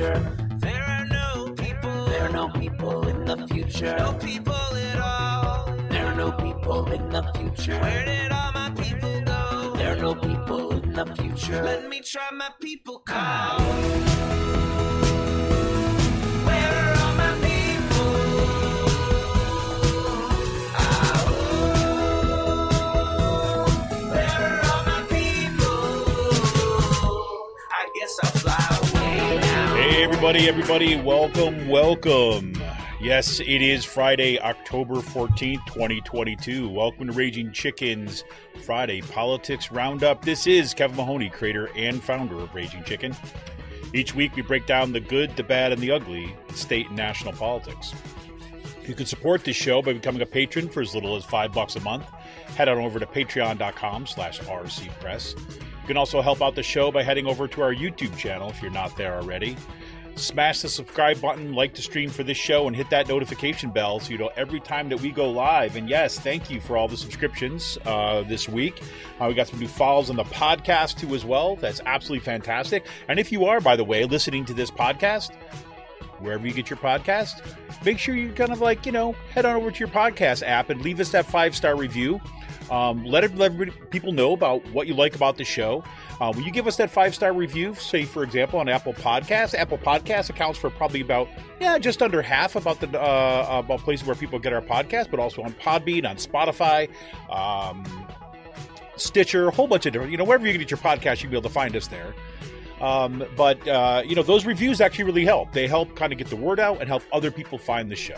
future. There are no people. There are no people in the future. No people at all. There are no people in the future. Where did all my people go? There are no people in the future. Let me try my everybody, everybody, welcome, welcome. Yes, it is Friday, October 14th, 2022. Welcome to Raging Chickens Friday Politics Roundup. This is Kevin Mahoney, creator and founder of Raging Chicken. Each week, we break down the good, the bad, and the ugly in state and national politics. You can support this show by becoming a patron for as little as five bucks a month. Head on over to patreon.com slash rcpress. You can also help out the show by heading over to our YouTube channel if you're not there already. Smash the subscribe button, like the stream for this show, and hit that notification bell so you know every time that we go live. And yes, thank you for all the subscriptions uh, this week. Uh, we got some new follows on the podcast too as well. That's absolutely fantastic. And if you are, by the way, listening to this podcast, wherever you get your podcast, make sure you kind of like, you know, head on over to your podcast app and leave us that five star review. Um, let, everybody, people know about what you like about the show. Uh, when you give us that five star review, say for example on Apple Podcasts, Apple Podcasts accounts for probably about yeah just under half about the uh, about places where people get our podcast, but also on Podbean, on Spotify. Um, Stitcher, a whole bunch of different, you know, wherever you get your podcast, you'll be able to find us there. Um, but uh, you know, those reviews actually really help. They help kind of get the word out and help other people find the show.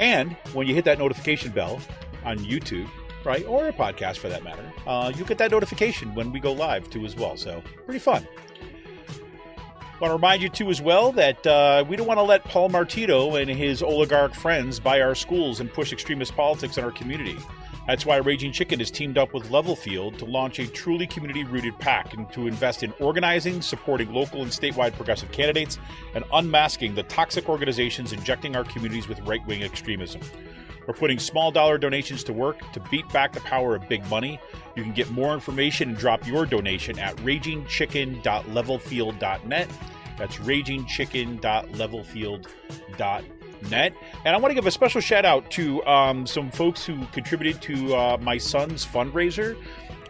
And when you hit that notification bell on YouTube, right, or a podcast for that matter, uh, you get that notification when we go live too as well. So pretty fun. Want to remind you too as well that uh, we don't want to let Paul Martino and his oligarch friends buy our schools and push extremist politics in our community. That's why Raging Chicken has teamed up with Level Field to launch a truly community rooted pack and to invest in organizing, supporting local and statewide progressive candidates, and unmasking the toxic organizations injecting our communities with right wing extremism. We're putting small dollar donations to work to beat back the power of big money. You can get more information and drop your donation at ragingchicken.levelfield.net. That's ragingchicken.levelfield.net net. And I want to give a special shout out to um, some folks who contributed to uh, my son's fundraiser.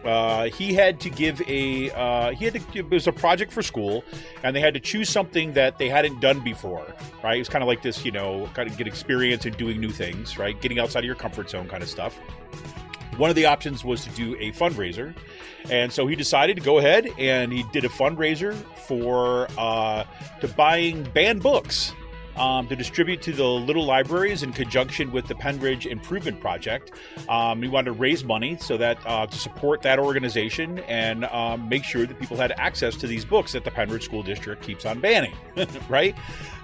Uh, he had to give a uh, he had to it was a project for school and they had to choose something that they hadn't done before right it was kind of like this you know kind of get experience in doing new things right getting outside of your comfort zone kind of stuff one of the options was to do a fundraiser and so he decided to go ahead and he did a fundraiser for uh, to buying banned books um, to distribute to the little libraries in conjunction with the Pennridge Improvement Project. Um, we wanted to raise money so that uh, to support that organization and um, make sure that people had access to these books that the Pennridge School District keeps on banning, right?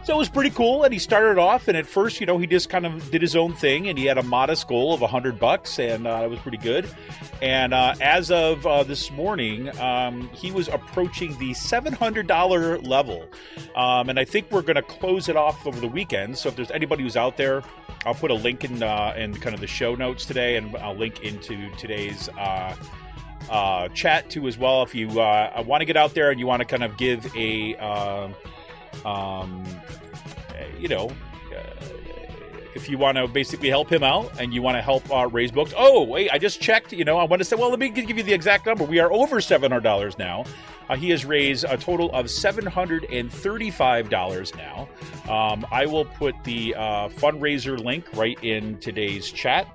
So it was pretty cool. And he started off, and at first, you know, he just kind of did his own thing, and he had a modest goal of hundred bucks, and uh, it was pretty good. And uh, as of uh, this morning, um, he was approaching the seven hundred dollar level, um, and I think we're going to close it off over the weekend. So if there's anybody who's out there, I'll put a link in uh, in kind of the show notes today, and I'll link into today's. Uh, uh, chat too as well if you uh, want to get out there and you want to kind of give a uh, um, you know, uh, if you want to basically help him out and you want to help uh, raise books. Oh, wait, I just checked. You know, I want to say, well, let me give you the exact number. We are over seven hundred dollars now. Uh, he has raised a total of seven hundred and thirty-five dollars now. Um, I will put the uh, fundraiser link right in today's chat.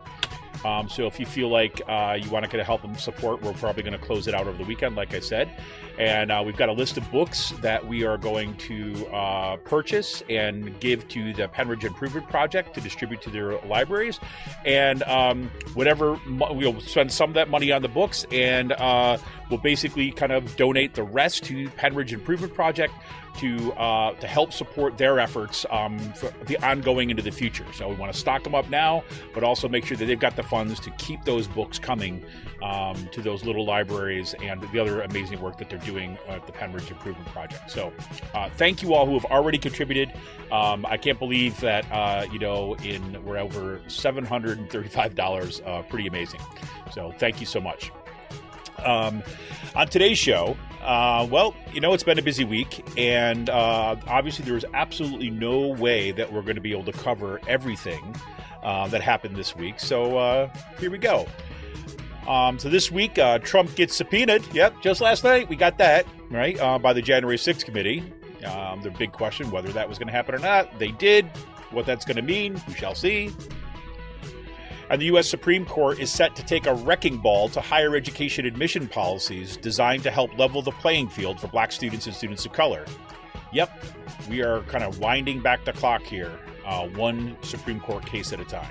Um, so if you feel like uh, you want to of help them support, we're probably going to close it out over the weekend, like I said. And uh, we've got a list of books that we are going to uh, purchase and give to the Pennridge Improvement Project to distribute to their libraries. And um, whatever, we'll spend some of that money on the books and uh, we'll basically kind of donate the rest to Pennridge Improvement Project to uh, to help support their efforts um, for the ongoing into the future. So we want to stock them up now, but also make sure that they've got the funds to keep those books coming um, to those little libraries and the other amazing work that they're doing at the Pennridge Improvement Project. So uh, thank you all who have already contributed. Um, I can't believe that uh, you know in we're over seven hundred and thirty-five dollars. Uh, pretty amazing. So thank you so much. Um, on today's show, Uh, well, you know, it's been a busy week, and uh, obviously, there is absolutely no way that we're going to be able to cover everything uh, that happened this week. So uh, here we go. Um, so this week, uh, Trump gets subpoenaed. Yep, just last night we got that right uh, by the January 6th committee. Um, the big question whether that was going to happen or not. They did. What that's going to mean, we shall see. And the U.S. Supreme Court is set to take a wrecking ball to higher education admission policies designed to help level the playing field for black students and students of color. Yep, we are kind of winding back the clock here, uh, one Supreme Court case at a time.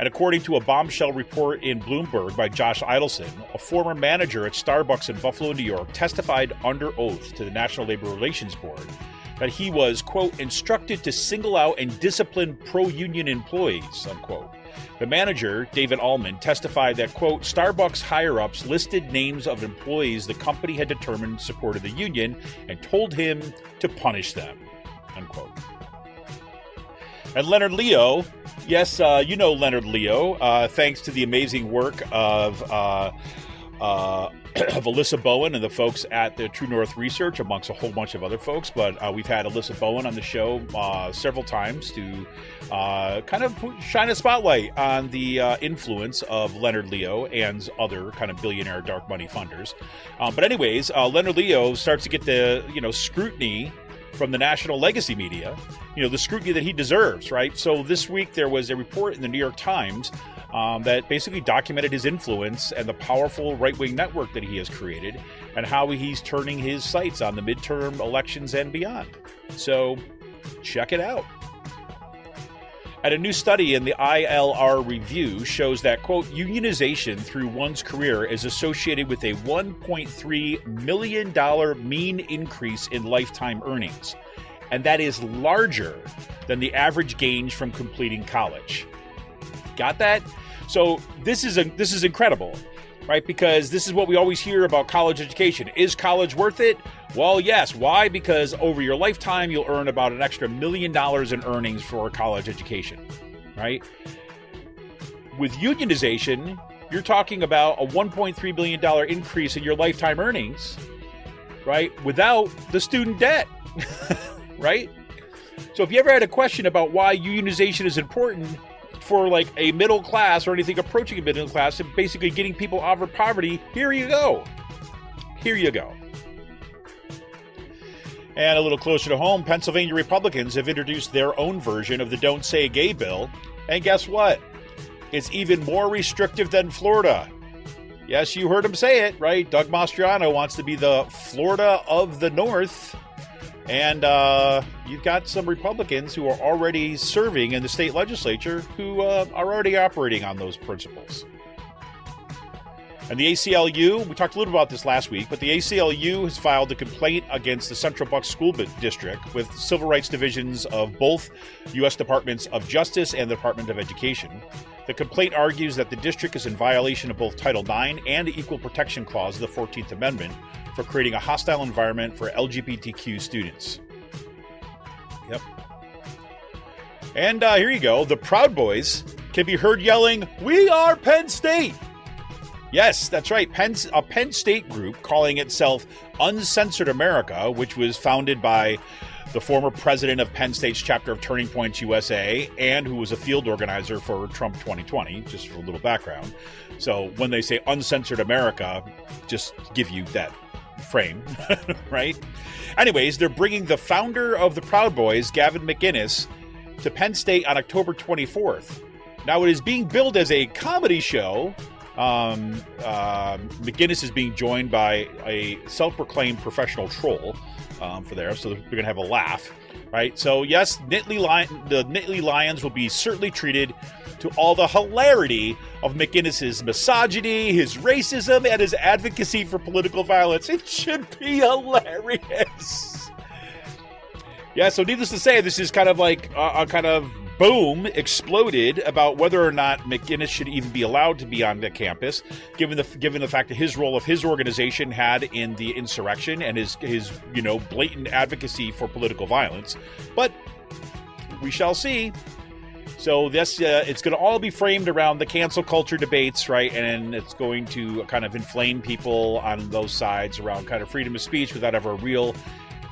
And according to a bombshell report in Bloomberg by Josh Eidelson, a former manager at Starbucks in Buffalo, New York, testified under oath to the National Labor Relations Board that he was, quote, instructed to single out and discipline pro union employees, unquote. The manager, David Allman, testified that, quote, Starbucks higher ups listed names of employees the company had determined supported the union and told him to punish them, unquote. And Leonard Leo, yes, uh, you know Leonard Leo, uh, thanks to the amazing work of. Uh, uh, of Alyssa Bowen and the folks at the True North Research, amongst a whole bunch of other folks. But uh, we've had Alyssa Bowen on the show uh, several times to uh, kind of shine a spotlight on the uh, influence of Leonard Leo and other kind of billionaire dark money funders. Um, but anyways, uh, Leonard Leo starts to get the you know scrutiny from the national legacy media, you know, the scrutiny that he deserves, right? So this week there was a report in the New York Times um, that basically documented his influence and the powerful right wing network that he has created and how he's turning his sights on the midterm elections and beyond. So check it out. And a new study in the ILR review shows that, quote, unionization through one's career is associated with a $1.3 million mean increase in lifetime earnings. And that is larger than the average gains from completing college. Got that? So this is a this is incredible, right? Because this is what we always hear about college education. Is college worth it? Well, yes. Why? Because over your lifetime you'll earn about an extra million dollars in earnings for a college education, right? With unionization, you're talking about a 1.3 billion dollar increase in your lifetime earnings, right? Without the student debt, right? So if you ever had a question about why unionization is important, for like a middle class or anything approaching a middle class and basically getting people out of poverty, here you go. Here you go. And a little closer to home, Pennsylvania Republicans have introduced their own version of the Don't Say Gay bill. And guess what? It's even more restrictive than Florida. Yes, you heard him say it, right? Doug Mastriano wants to be the Florida of the North. And uh, you've got some Republicans who are already serving in the state legislature who uh, are already operating on those principles. And the ACLU, we talked a little about this last week, but the ACLU has filed a complaint against the Central Bucks School District with civil rights divisions of both U.S. Departments of Justice and the Department of Education. The complaint argues that the district is in violation of both Title IX and the Equal Protection Clause of the 14th Amendment for creating a hostile environment for LGBTQ students. Yep. And uh, here you go. The Proud Boys can be heard yelling, We are Penn State! Yes, that's right. Penn, a Penn State group calling itself Uncensored America, which was founded by the former president of Penn State's chapter of Turning Points USA and who was a field organizer for Trump 2020, just for a little background. So when they say Uncensored America, just give you that frame, right? Anyways, they're bringing the founder of the Proud Boys, Gavin McInnes, to Penn State on October 24th. Now, it is being billed as a comedy show. Um, uh, McInnes is being joined by a self-proclaimed professional troll um, for there, so they're going to have a laugh, right? So yes, Nittany Lion, the Nittany Lions will be certainly treated to all the hilarity of McInnes's misogyny, his racism, and his advocacy for political violence. It should be hilarious. Yeah, so needless to say, this is kind of like a, a kind of boom exploded about whether or not McInnes should even be allowed to be on the campus, given the given the fact that his role of his organization had in the insurrection and his his you know blatant advocacy for political violence. But we shall see. So this uh, it's going to all be framed around the cancel culture debates, right? And it's going to kind of inflame people on those sides around kind of freedom of speech without ever a real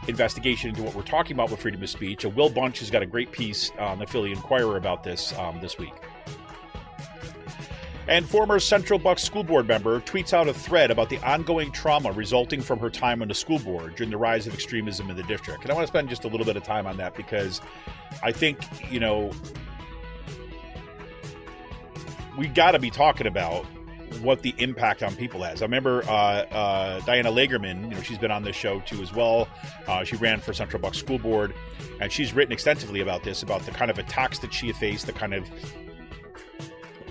investigation into what we're talking about with freedom of speech. And Will Bunch has got a great piece on the Philly Inquirer about this um, this week. And former Central Bucks school board member tweets out a thread about the ongoing trauma resulting from her time on the school board during the rise of extremism in the district. And I want to spend just a little bit of time on that because I think, you know, we got to be talking about what the impact on people has. I remember uh, uh, Diana Lagerman, you know, she's been on this show too as well. Uh, she ran for Central Bucks School Board, and she's written extensively about this, about the kind of attacks that she faced, the kind of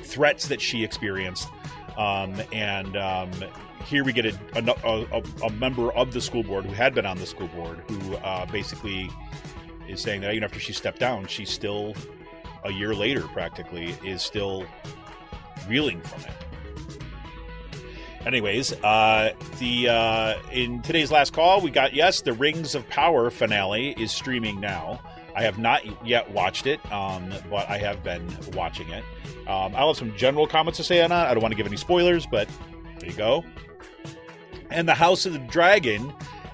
threats that she experienced. Um, and um, here we get a, a, a, member of the school board who had been on the school board who uh, basically is saying that even after she stepped down, she's still a year later practically is still reeling from it. Anyways, uh, the uh, in today's last call, we got yes, the Rings of Power finale is streaming now. I have not yet watched it, um, but I have been watching it. Um, I'll have some general comments to say on it. I don't want to give any spoilers, but there you go. And the House of the Dragon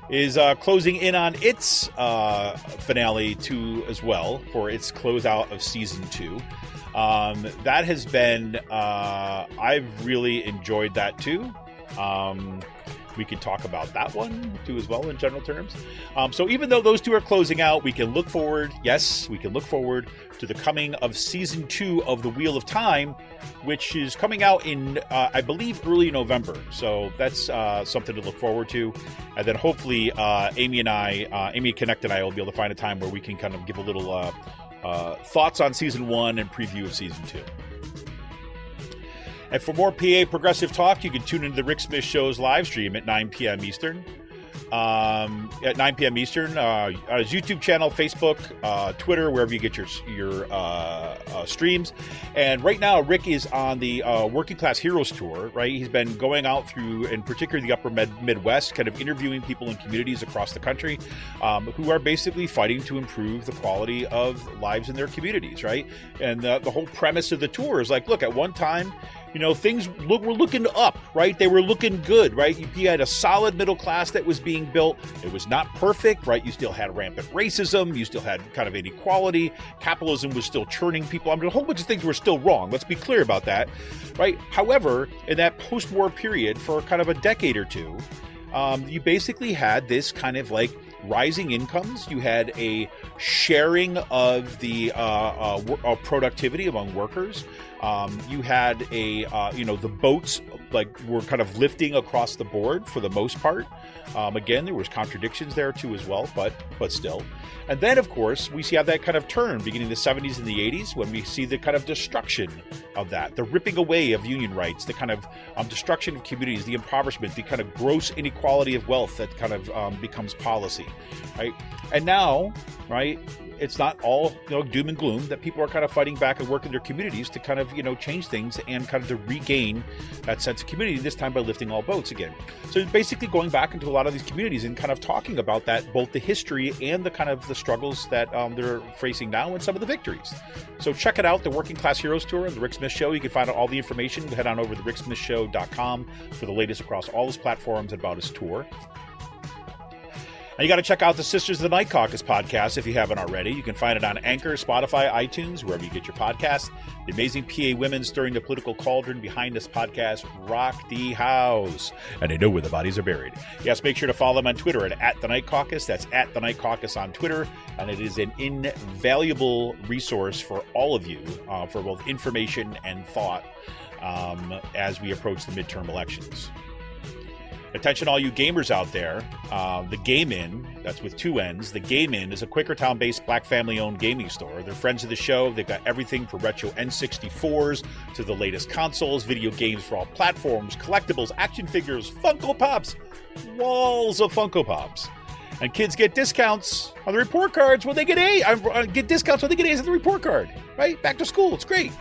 is uh, closing in on its uh, finale too, as well, for its closeout of season two. Um, that has been, uh, I've really enjoyed that too. Um, we can talk about that one too as well in general terms. Um, so even though those two are closing out, we can look forward. Yes, we can look forward to the coming of season two of the Wheel of Time, which is coming out in uh, I believe early November. So that's uh, something to look forward to. And then hopefully uh, Amy and I, uh, Amy Connect and I, will be able to find a time where we can kind of give a little uh, thoughts on season one and preview of season two. And for more PA progressive talk, you can tune into the Rick Smith Show's live stream at 9 p.m. Eastern. Um, at 9 p.m. Eastern, uh, his YouTube channel, Facebook, uh, Twitter, wherever you get your your uh, uh streams. And right now, Rick is on the uh, Working Class Heroes tour. Right, he's been going out through, in particular, the Upper Med- Midwest, kind of interviewing people in communities across the country um, who are basically fighting to improve the quality of lives in their communities. Right, and the whole premise of the tour is like, look, at one time you know, things look were looking up, right? They were looking good, right? You, had a solid middle class that was being built. It was not perfect, right? You still had rampant racism. You still had kind of inequality. Capitalism was still churning people. I mean, a whole bunch of things were still wrong. Let's be clear about that, right? However, in that post-war period, for kind of a decade or two, um, you basically had this kind of like rising incomes. You had a sharing of the uh, uh, uh, productivity among workers. Um, you had a uh, you know the boats like were kind of lifting across the board for the most part. Um, again, there was contradictions there too as well, but but still. And then of course we see how that kind of turn beginning the 70s and the 80s when we see the kind of destruction of that, the ripping away of union rights, the kind of um, destruction of communities, the impoverishment, the kind of gross inequality of wealth that kind of um, becomes policy, right? And now, right, it's not all you know doom and gloom that people are kind of fighting back and working their communities to kind of you know change things and kind of to regain that sense of community this time by lifting all boats again. So basically going back into a lot of these communities and kind of talking about that both the history and the kind of the struggles that um, they're facing now and some of the victories. So check it out the working class heroes tour and the rick smith show. You can find out all the information. Head on over to ricksmithshow.com for the latest across all his platforms about his tour and you got to check out the Sisters of the Night Caucus podcast if you haven't already. You can find it on Anchor, Spotify, iTunes, wherever you get your podcasts. The amazing PA women stirring the political cauldron behind this podcast rock the house. And they know where the bodies are buried. Yes, make sure to follow them on Twitter at, at the Night Caucus. That's at the Night Caucus on Twitter. And it is an invaluable resource for all of you uh, for both information and thought um, as we approach the midterm elections. Attention, all you gamers out there. Uh, the Game Inn, that's with two N's. The Game Inn is a Quakertown based black family owned gaming store. They're friends of the show. They've got everything from retro N64s to the latest consoles, video games for all platforms, collectibles, action figures, Funko Pops, walls of Funko Pops. And kids get discounts on the report cards when they get A. Uh, get discounts when they get A's on the report card. Right? Back to school. It's great.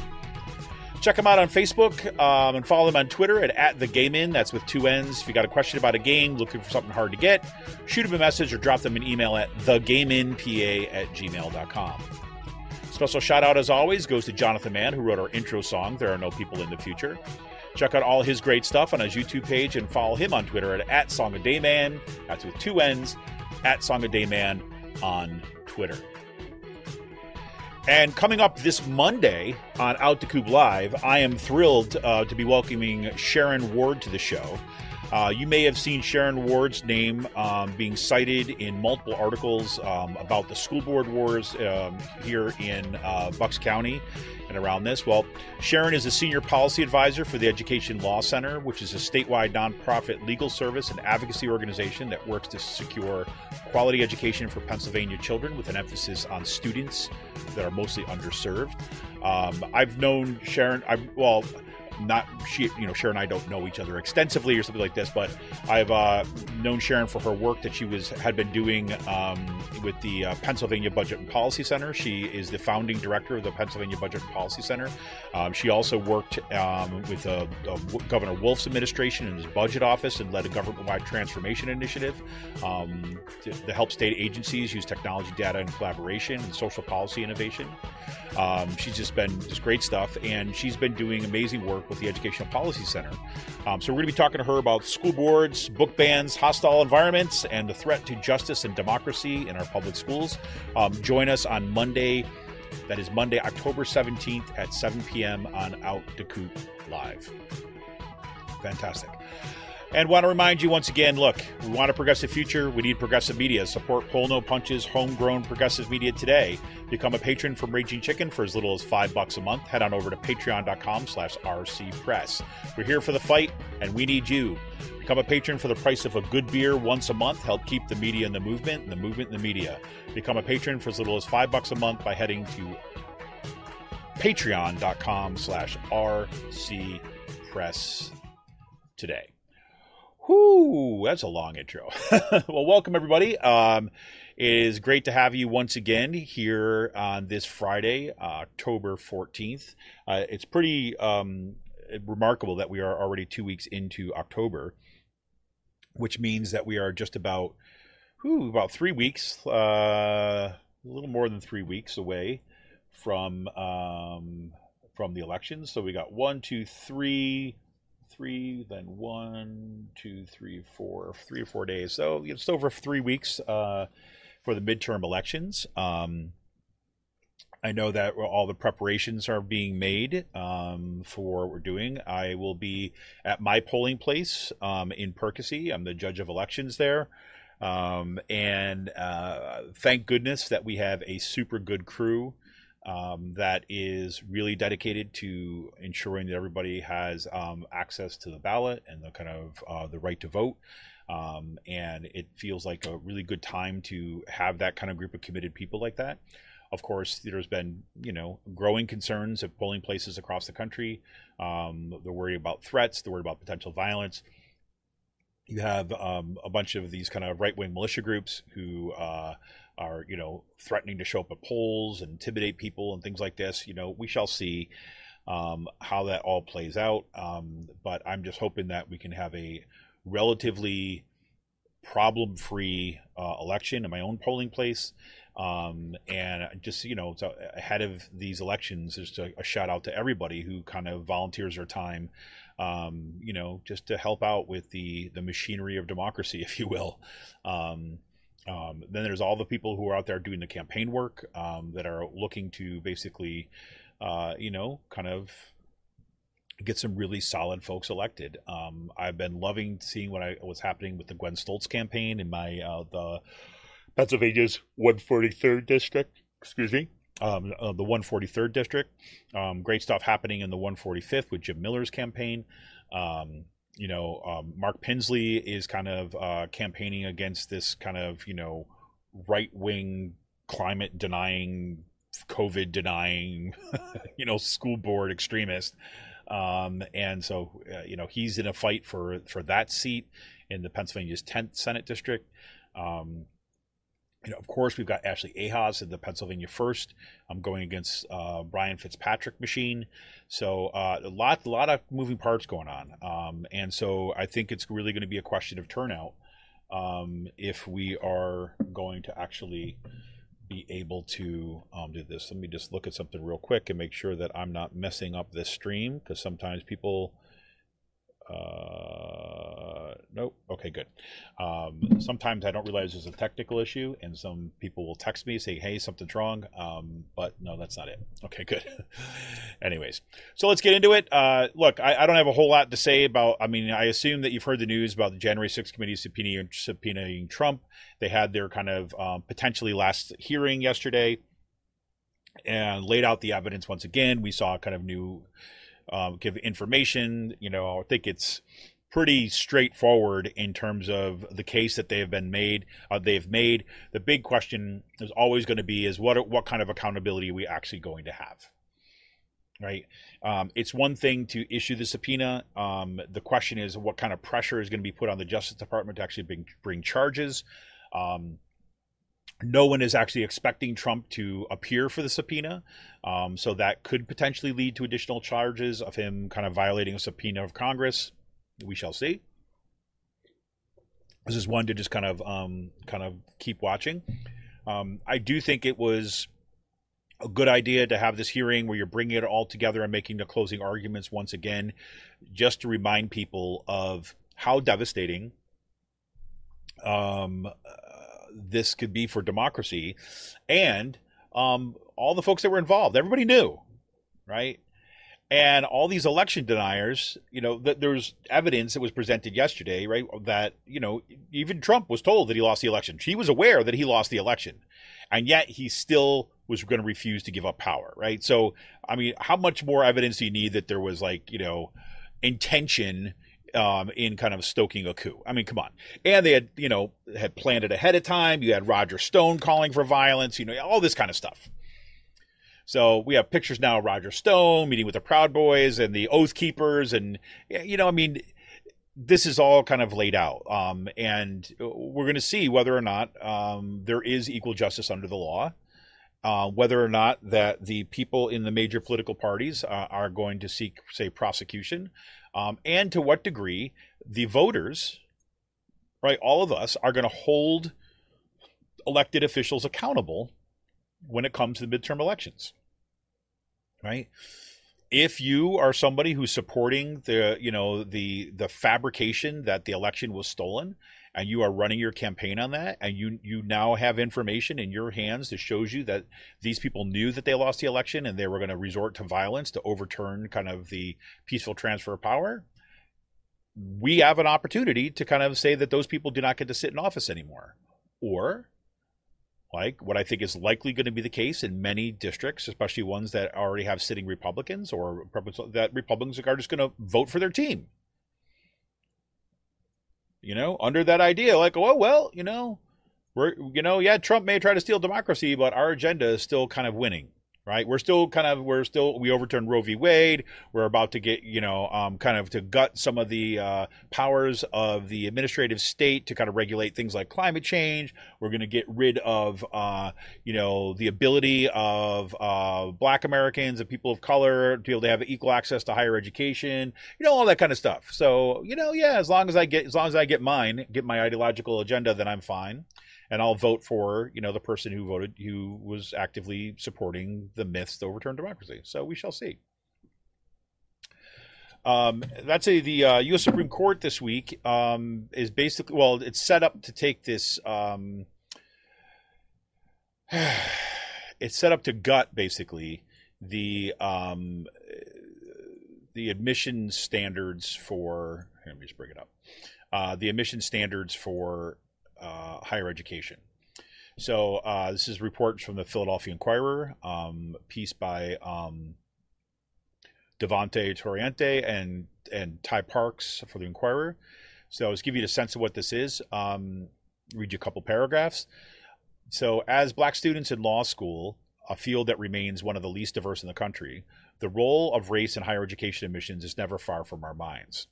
Check them out on Facebook um, and follow them on Twitter at, at the Game In. That's with two N's. If you got a question about a game, looking for something hard to get, shoot them a message or drop them an email at thegameinpa at gmail.com. Special shout out, as always, goes to Jonathan Mann, who wrote our intro song, There Are No People in the Future. Check out all his great stuff on his YouTube page and follow him on Twitter at, at Song of Dayman. That's with two N's, at Song of Dayman on Twitter. And coming up this Monday on Out to Coop Live, I am thrilled uh, to be welcoming Sharon Ward to the show. Uh, you may have seen Sharon Ward's name um, being cited in multiple articles um, about the school board wars um, here in uh, Bucks County and around this. Well, Sharon is a senior policy advisor for the Education Law Center, which is a statewide nonprofit legal service and advocacy organization that works to secure quality education for Pennsylvania children with an emphasis on students that are mostly underserved. Um, I've known Sharon, I well, not she you know sharon and i don't know each other extensively or something like this but i've uh, known sharon for her work that she was had been doing um, with the uh, pennsylvania budget and policy center. She is the founding director of the pennsylvania budget and policy center. Um, she also worked um, with uh, governor wolf's administration in his budget office and led a government-wide transformation initiative um, to, to help state agencies use technology data and collaboration and social policy innovation um, she's just been just great stuff and she's been doing amazing work with the Educational Policy Center. Um, so we're going to be talking to her about school boards, book bans, hostile environments, and the threat to justice and democracy in our public schools. Um, join us on Monday. That is Monday, October 17th at 7 p.m. on Out to Coop Live. Fantastic. And want to remind you once again look, we want a progressive future. We need progressive media. Support Pull No Punches, homegrown progressive media today. Become a patron from Raging Chicken for as little as five bucks a month. Head on over to patreon.com slash rcpress. We're here for the fight, and we need you. Become a patron for the price of a good beer once a month. Help keep the media in the movement and the movement in the media. Become a patron for as little as five bucks a month by heading to patreon.com slash rcpress today. Whoo, that's a long intro. well, welcome everybody. Um, it is great to have you once again here on this Friday, October 14th. Uh, it's pretty um, remarkable that we are already two weeks into October, which means that we are just about, whew, about three weeks, uh, a little more than three weeks away from um, from the elections. So we got one, two, three, three, then one, two, three, four, three or four days. So it's over three weeks uh, for the midterm elections. Um, I know that all the preparations are being made um, for what we're doing. I will be at my polling place um, in Percy. I'm the judge of elections there. Um, and uh, thank goodness that we have a super good crew um, that is really dedicated to ensuring that everybody has um, access to the ballot and the kind of uh, the right to vote. Um, and it feels like a really good time to have that kind of group of committed people like that. Of course, there's been you know growing concerns of polling places across the country. Um, they're worried about threats. They're worried about potential violence. You have um, a bunch of these kind of right wing militia groups who uh, are you know threatening to show up at polls and intimidate people and things like this. You know, we shall see um, how that all plays out. Um, but I'm just hoping that we can have a relatively problem-free uh, election in my own polling place. Um, and just you know, so ahead of these elections, just a, a, shout out to everybody who kind of volunteers their time, um, you know, just to help out with the the machinery of democracy, if you will. Um, um, then there's all the people who are out there doing the campaign work um, that are looking to basically, uh, you know, kind of get some really solid folks elected. Um, I've been loving seeing what I was happening with the Gwen Stoltz campaign in my uh, the Pennsylvania's 143rd district. Excuse me. Um, uh, the 143rd district. Um, great stuff happening in the 145th with Jim Miller's campaign. Um, you know, um, Mark Pinsley is kind of uh, campaigning against this kind of, you know, right wing climate denying, COVID denying, you know, school board extremist. Um, and so, uh, you know, he's in a fight for, for that seat in the Pennsylvania's 10th Senate district. Um, you know, of course, we've got Ashley Ehasz in the Pennsylvania first. I'm going against uh, Brian Fitzpatrick machine. So uh, a lot, a lot of moving parts going on. Um, and so I think it's really going to be a question of turnout um, if we are going to actually be able to um, do this. Let me just look at something real quick and make sure that I'm not messing up this stream because sometimes people. Uh, nope. Okay, good. Um, sometimes I don't realize there's a technical issue, and some people will text me say, "Hey, something's wrong." Um, but no, that's not it. Okay, good. Anyways, so let's get into it. Uh, look, I, I don't have a whole lot to say about. I mean, I assume that you've heard the news about the January 6th committee subpoenaing, subpoenaing Trump. They had their kind of um, potentially last hearing yesterday and laid out the evidence once again. We saw kind of new um, give information. You know, I think it's pretty straightforward in terms of the case that they have been made. Uh, they've made the big question is always going to be is what what kind of accountability are we actually going to have, right? Um, it's one thing to issue the subpoena. Um, the question is what kind of pressure is going to be put on the Justice Department to actually bring, bring charges. Um, no one is actually expecting Trump to appear for the subpoena. Um, so that could potentially lead to additional charges of him kind of violating a subpoena of Congress. We shall see. This is one to just kind of um, kind of keep watching. Um, I do think it was a good idea to have this hearing where you're bringing it all together and making the closing arguments once again, just to remind people of how devastating um, this could be for democracy and um, all the folks that were involved. Everybody knew, right? And all these election deniers, you know, that there was evidence that was presented yesterday, right? That, you know, even Trump was told that he lost the election. He was aware that he lost the election. And yet he still was going to refuse to give up power, right? So, I mean, how much more evidence do you need that there was like, you know, intention um, in kind of stoking a coup. I mean, come on. And they had, you know, had planned it ahead of time. You had Roger Stone calling for violence, you know, all this kind of stuff. So we have pictures now of Roger Stone meeting with the Proud Boys and the Oath Keepers. And, you know, I mean, this is all kind of laid out. Um, and we're going to see whether or not um, there is equal justice under the law. Uh, whether or not that the people in the major political parties uh, are going to seek, say, prosecution, um, and to what degree the voters, right, all of us are going to hold elected officials accountable when it comes to the midterm elections, right? If you are somebody who's supporting the, you know, the the fabrication that the election was stolen, and you are running your campaign on that and you you now have information in your hands that shows you that these people knew that they lost the election and they were going to resort to violence to overturn kind of the peaceful transfer of power we have an opportunity to kind of say that those people do not get to sit in office anymore. Or like what I think is likely going to be the case in many districts, especially ones that already have sitting Republicans or that Republicans are just going to vote for their team you know, under that idea, like, oh well, you know, we're you know, yeah, Trump may try to steal democracy, but our agenda is still kind of winning right? We're still kind of we're still we overturned Roe v. Wade. We're about to get you know um, kind of to gut some of the uh, powers of the administrative state to kind of regulate things like climate change. We're going to get rid of uh, you know the ability of uh, Black Americans and people of color to be able to have equal access to higher education. You know all that kind of stuff. So you know yeah, as long as I get as long as I get mine, get my ideological agenda, then I'm fine and I'll vote for you know the person who voted who was actively supporting the myths to overturn democracy. So we shall see. Um, that's a the uh, U.S. Supreme Court this week um, is basically well, it's set up to take this. Um, it's set up to gut basically the um, the admission standards for. Let me just bring it up. Uh, the admission standards for uh, higher education. So uh, this is reports from the Philadelphia Inquirer, um, piece by um, Devante Torriente and and Ty Parks for the Inquirer. So I'll just give you a sense of what this is. Um, read you a couple paragraphs. So as black students in law school, a field that remains one of the least diverse in the country, the role of race in higher education admissions is never far from our minds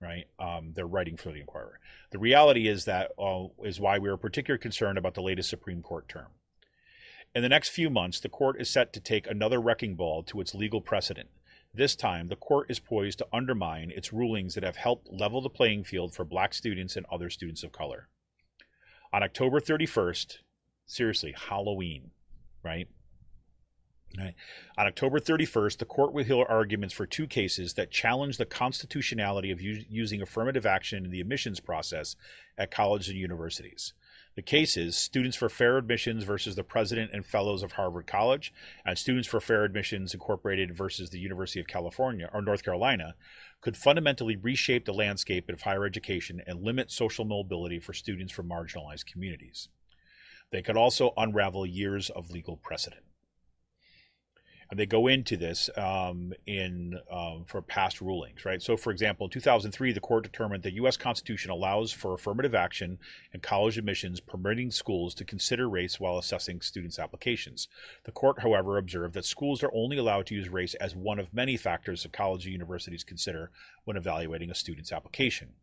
right? Um, they're writing for the Inquirer. The reality is that uh, is why we are particularly concerned about the latest Supreme Court term. In the next few months, the court is set to take another wrecking ball to its legal precedent. This time, the court is poised to undermine its rulings that have helped level the playing field for black students and other students of color. On October 31st, seriously, Halloween, right? Right. On October 31st, the court will hear arguments for two cases that challenge the constitutionality of u- using affirmative action in the admissions process at colleges and universities. The cases Students for Fair Admissions versus the President and Fellows of Harvard College, and Students for Fair Admissions Incorporated versus the University of California or North Carolina, could fundamentally reshape the landscape of higher education and limit social mobility for students from marginalized communities. They could also unravel years of legal precedent and they go into this um, in um, for past rulings, right? So, for example, in 2003, the court determined the U.S. Constitution allows for affirmative action in college admissions, permitting schools to consider race while assessing students' applications. The court, however, observed that schools are only allowed to use race as one of many factors that college and universities consider when evaluating a student's application.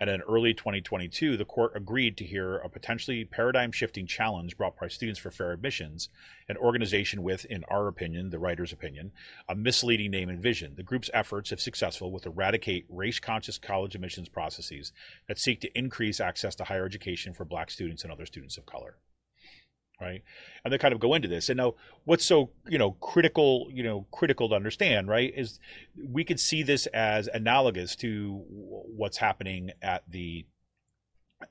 And in early 2022, the court agreed to hear a potentially paradigm shifting challenge brought by Students for Fair Admissions, an organization with, in our opinion, the writer's opinion, a misleading name and vision. The group's efforts, if successful, will eradicate race conscious college admissions processes that seek to increase access to higher education for black students and other students of color right? And they kind of go into this. And now what's so you know critical you know critical to understand right is we could see this as analogous to what's happening at the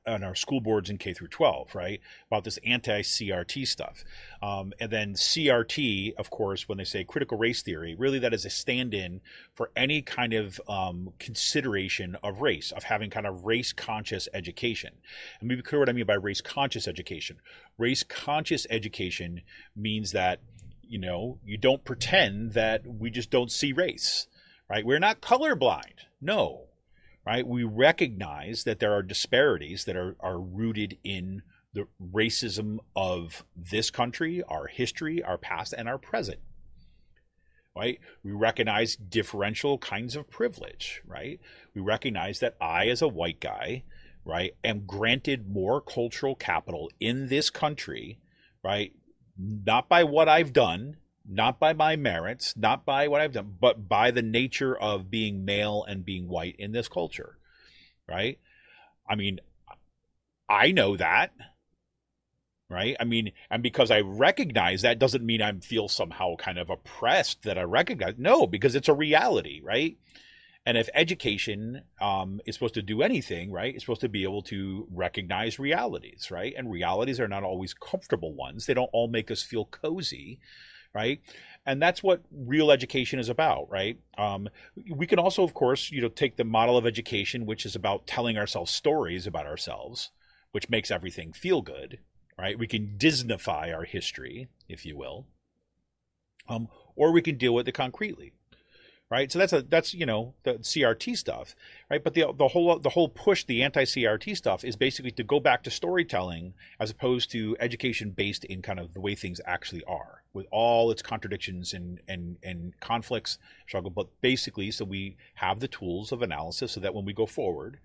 on our school boards in K through 12, right? About this anti-CRT stuff, um, and then CRT, of course, when they say critical race theory, really that is a stand-in for any kind of um, consideration of race, of having kind of race-conscious education. And maybe clear what I mean by race-conscious education. Race-conscious education means that you know you don't pretend that we just don't see race, right? We're not colorblind. No, right? We recognize that there are disparities that are, are rooted in the racism of this country, our history, our past, and our present. Right? We recognize differential kinds of privilege, right? We recognize that I, as a white guy, right, am granted more cultural capital in this country, right? Not by what I've done, not by my merits, not by what I've done, but by the nature of being male and being white in this culture, right? I mean, I know that, right? I mean, and because I recognize that doesn't mean I feel somehow kind of oppressed that I recognize. No, because it's a reality, right? And if education um, is supposed to do anything, right, it's supposed to be able to recognize realities, right? And realities are not always comfortable ones. They don't all make us feel cozy, right? And that's what real education is about, right? Um, we can also, of course, you know, take the model of education, which is about telling ourselves stories about ourselves, which makes everything feel good, right? We can Disneyfy our history, if you will, um, or we can deal with it concretely, right? So that's a that's you know the CRT stuff, right? But the the whole the whole push, the anti CRT stuff, is basically to go back to storytelling as opposed to education based in kind of the way things actually are, with all its contradictions and and and conflicts, struggle. But basically, so we have the tools of analysis so that when we go forward,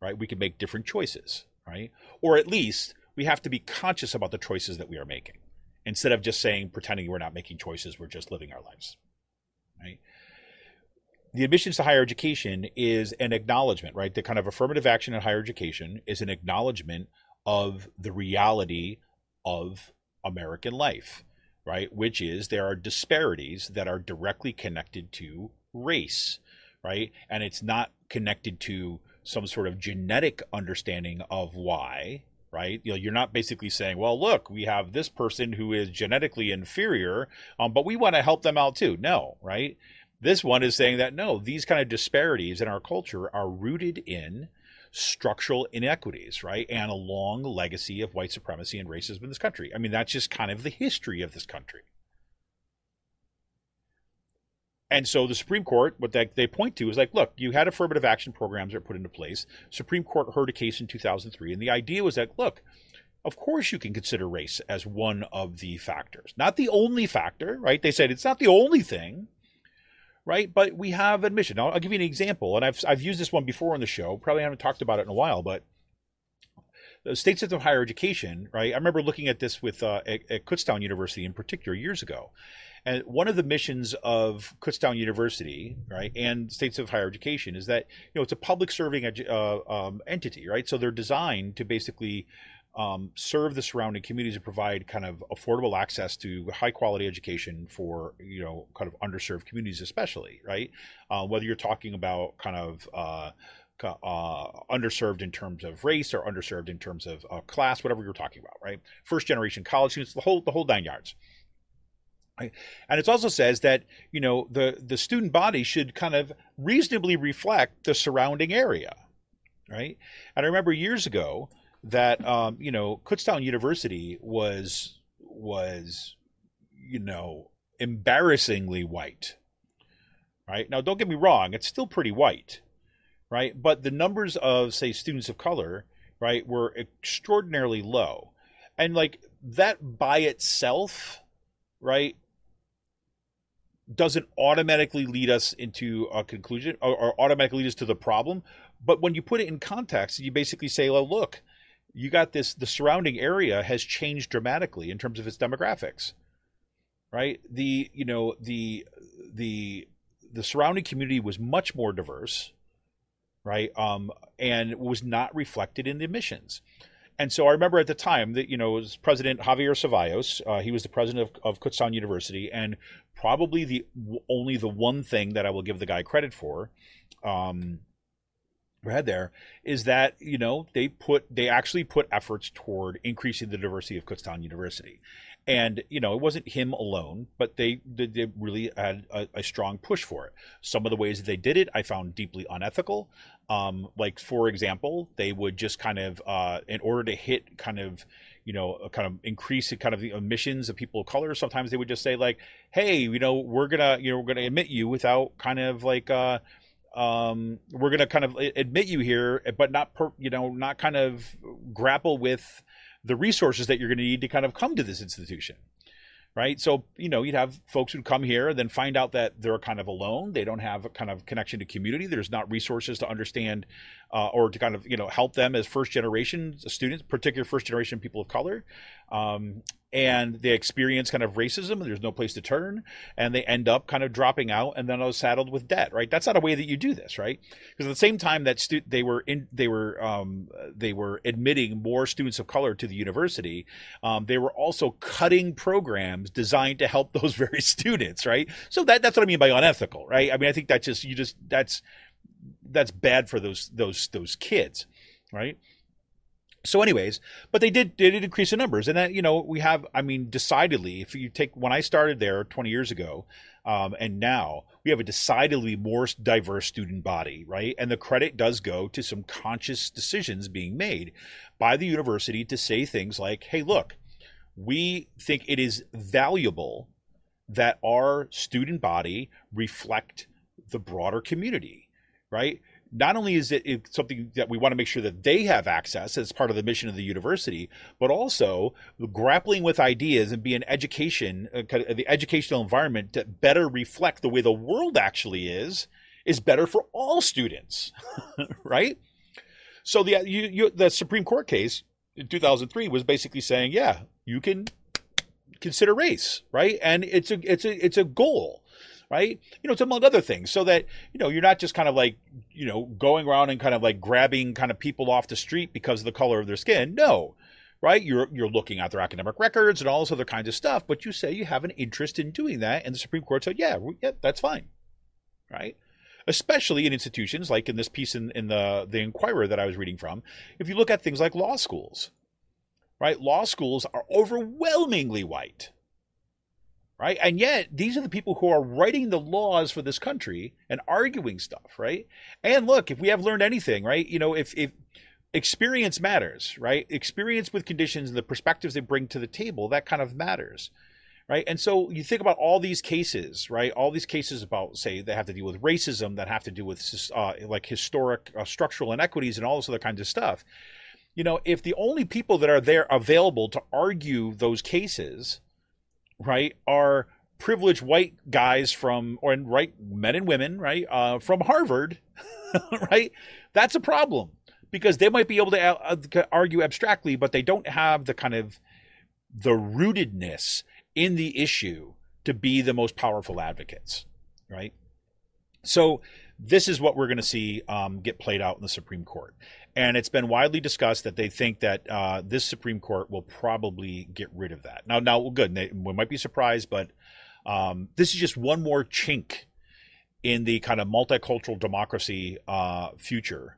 right, we can make different choices, right? Or at least we have to be conscious about the choices that we are making instead of just saying pretending we're not making choices, we're just living our lives, right? The admissions to higher education is an acknowledgement, right? The kind of affirmative action in higher education is an acknowledgement of the reality of American life, right? Which is there are disparities that are directly connected to race, right? And it's not connected to some sort of genetic understanding of why, right? You know, you're not basically saying, well, look, we have this person who is genetically inferior, um, but we want to help them out too. No, right? This one is saying that no, these kind of disparities in our culture are rooted in structural inequities, right? And a long legacy of white supremacy and racism in this country. I mean, that's just kind of the history of this country. And so the Supreme Court, what they, they point to is like, look, you had affirmative action programs that were put into place. Supreme Court heard a case in 2003, and the idea was that, look, of course you can consider race as one of the factors, not the only factor, right? They said it's not the only thing, right? But we have admission. I'll, I'll give you an example, and I've I've used this one before on the show. Probably haven't talked about it in a while, but the state system of higher education, right? I remember looking at this with uh, at, at Kutztown University in particular years ago, and one of the missions of Kutztown University, right, and states of higher education is that you know it's a public serving edu- uh, um, entity, right? So they're designed to basically um, serve the surrounding communities and provide kind of affordable access to high quality education for you know kind of underserved communities, especially right. Uh, whether you're talking about kind of uh, uh, underserved in terms of race or underserved in terms of uh, class, whatever you're talking about, right? First generation college students, the whole the whole nine yards. Right? And it also says that you know the the student body should kind of reasonably reflect the surrounding area, right? And I remember years ago that um, you know Kutztown University was was you know embarrassingly white, right? Now don't get me wrong, it's still pretty white, right? But the numbers of say students of color, right, were extraordinarily low, and like that by itself, right, doesn't automatically lead us into a conclusion or, or automatically lead us to the problem. But when you put it in context, you basically say, well, look, you got this, the surrounding area has changed dramatically in terms of its demographics, right? The, you know, the, the, the surrounding community was much more diverse, right? Um, and was not reflected in the emissions. And so I remember at the time that, you know, was President Javier Cevallos. Uh, he was the president of, of Kutztown University. And probably the only the one thing that I will give the guy credit for, um, had there is that you know they put they actually put efforts toward increasing the diversity of Kutztown University, and you know it wasn't him alone, but they they, they really had a, a, strong push for it. Some of the ways that they did it, I found deeply unethical. Um, like for example, they would just kind of uh, in order to hit kind of you know, kind of increase kind of the emissions of people of color. Sometimes they would just say like, "Hey, you know, we're gonna, you know, we're gonna admit you without kind of like, uh, um, we're gonna kind of admit you here, but not, per, you know, not kind of grapple with the resources that you're going to need to kind of come to this institution." right? So, you know, you'd have folks who come here and then find out that they're kind of alone. They don't have a kind of connection to community. There's not resources to understand uh, or to kind of, you know, help them as first generation students, particular first generation people of color. Um, and they experience kind of racism and there's no place to turn and they end up kind of dropping out and then are saddled with debt right? That's not a way that you do this right? Because at the same time that stu- they were in they were um, they were admitting more students of color to the university um, they were also cutting programs designed to help those very students right? So that that's what i mean by unethical right? I mean i think that just you just that's that's bad for those those those kids right so anyways but they did did increase the numbers. And that you know we have i mean decidedly if you take when i started there 20 years ago um, and now we have a decidedly more diverse student body right? And the credit does go to some conscious decisions being made by the university to say things like hey look we think it is valuable that our student body reflect the broader community right not only is it, something that we want to make sure that they have access as part of the mission of the university, but also grappling with ideas and be an education, uh, the educational environment to better reflect the way the world actually is, is better for all students, right? So the you, you, the Supreme Court case in 2003 was basically saying, yeah, you can consider race, right? And it's a it's a it's a goal right? You know, it's among other things, so that you know you're not just kind of like you know going around and kind of like grabbing kind of people off the street because of the color of their skin. No, right? You're you're looking at their academic records and all this other kinds of stuff, but you say you have an interest in doing that, and the Supreme Court said, yeah, yeah, that's fine, right? Especially in institutions like in this piece in, in the the Inquirer that I was reading from. If you look at things like law schools, right? Law schools are overwhelmingly white right? And yet, these are the people who are writing the laws for this country and arguing stuff, right? And look, if we have learned anything, right? You know, if if experience matters, right? Experience with conditions and the perspectives they bring to the table, that kind of matters. Right. And so you think about all these cases, right? All these cases about, say, that have to deal with racism, that have to do with uh, like historic uh, structural inequities and all this other kinds of stuff. You know, if the only people that are there available to argue those cases right, are privileged white guys from, or right, men and women, right, uh, from Harvard, right, that's a problem because they might be able to uh, argue abstractly, but they don't have the kind of the rootedness in the issue to be the most powerful advocates, right? So this is what we're going to see um, get played out in the Supreme Court. And it's been widely discussed that they think that uh, this Supreme Court will probably get rid of that. Now, now, good. They, we might be surprised, but um, this is just one more chink in the kind of multicultural democracy uh, future.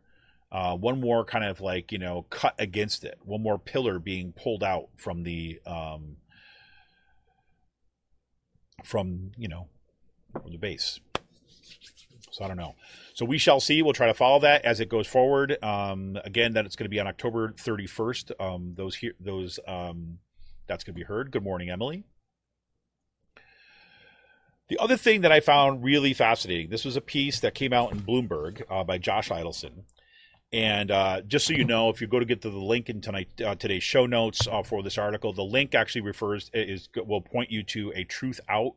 Uh, one more kind of like you know cut against it. One more pillar being pulled out from the um, from you know from the base. So I don't know. So we shall see. We'll try to follow that as it goes forward. Um, again, that it's going to be on October 31st. Um, those here, those um, that's going to be heard. Good morning, Emily. The other thing that I found really fascinating. This was a piece that came out in Bloomberg uh, by Josh Eidelson. And uh, just so you know, if you go to get to the link in tonight uh, today's show notes uh, for this article, the link actually refers is will point you to a Truth Out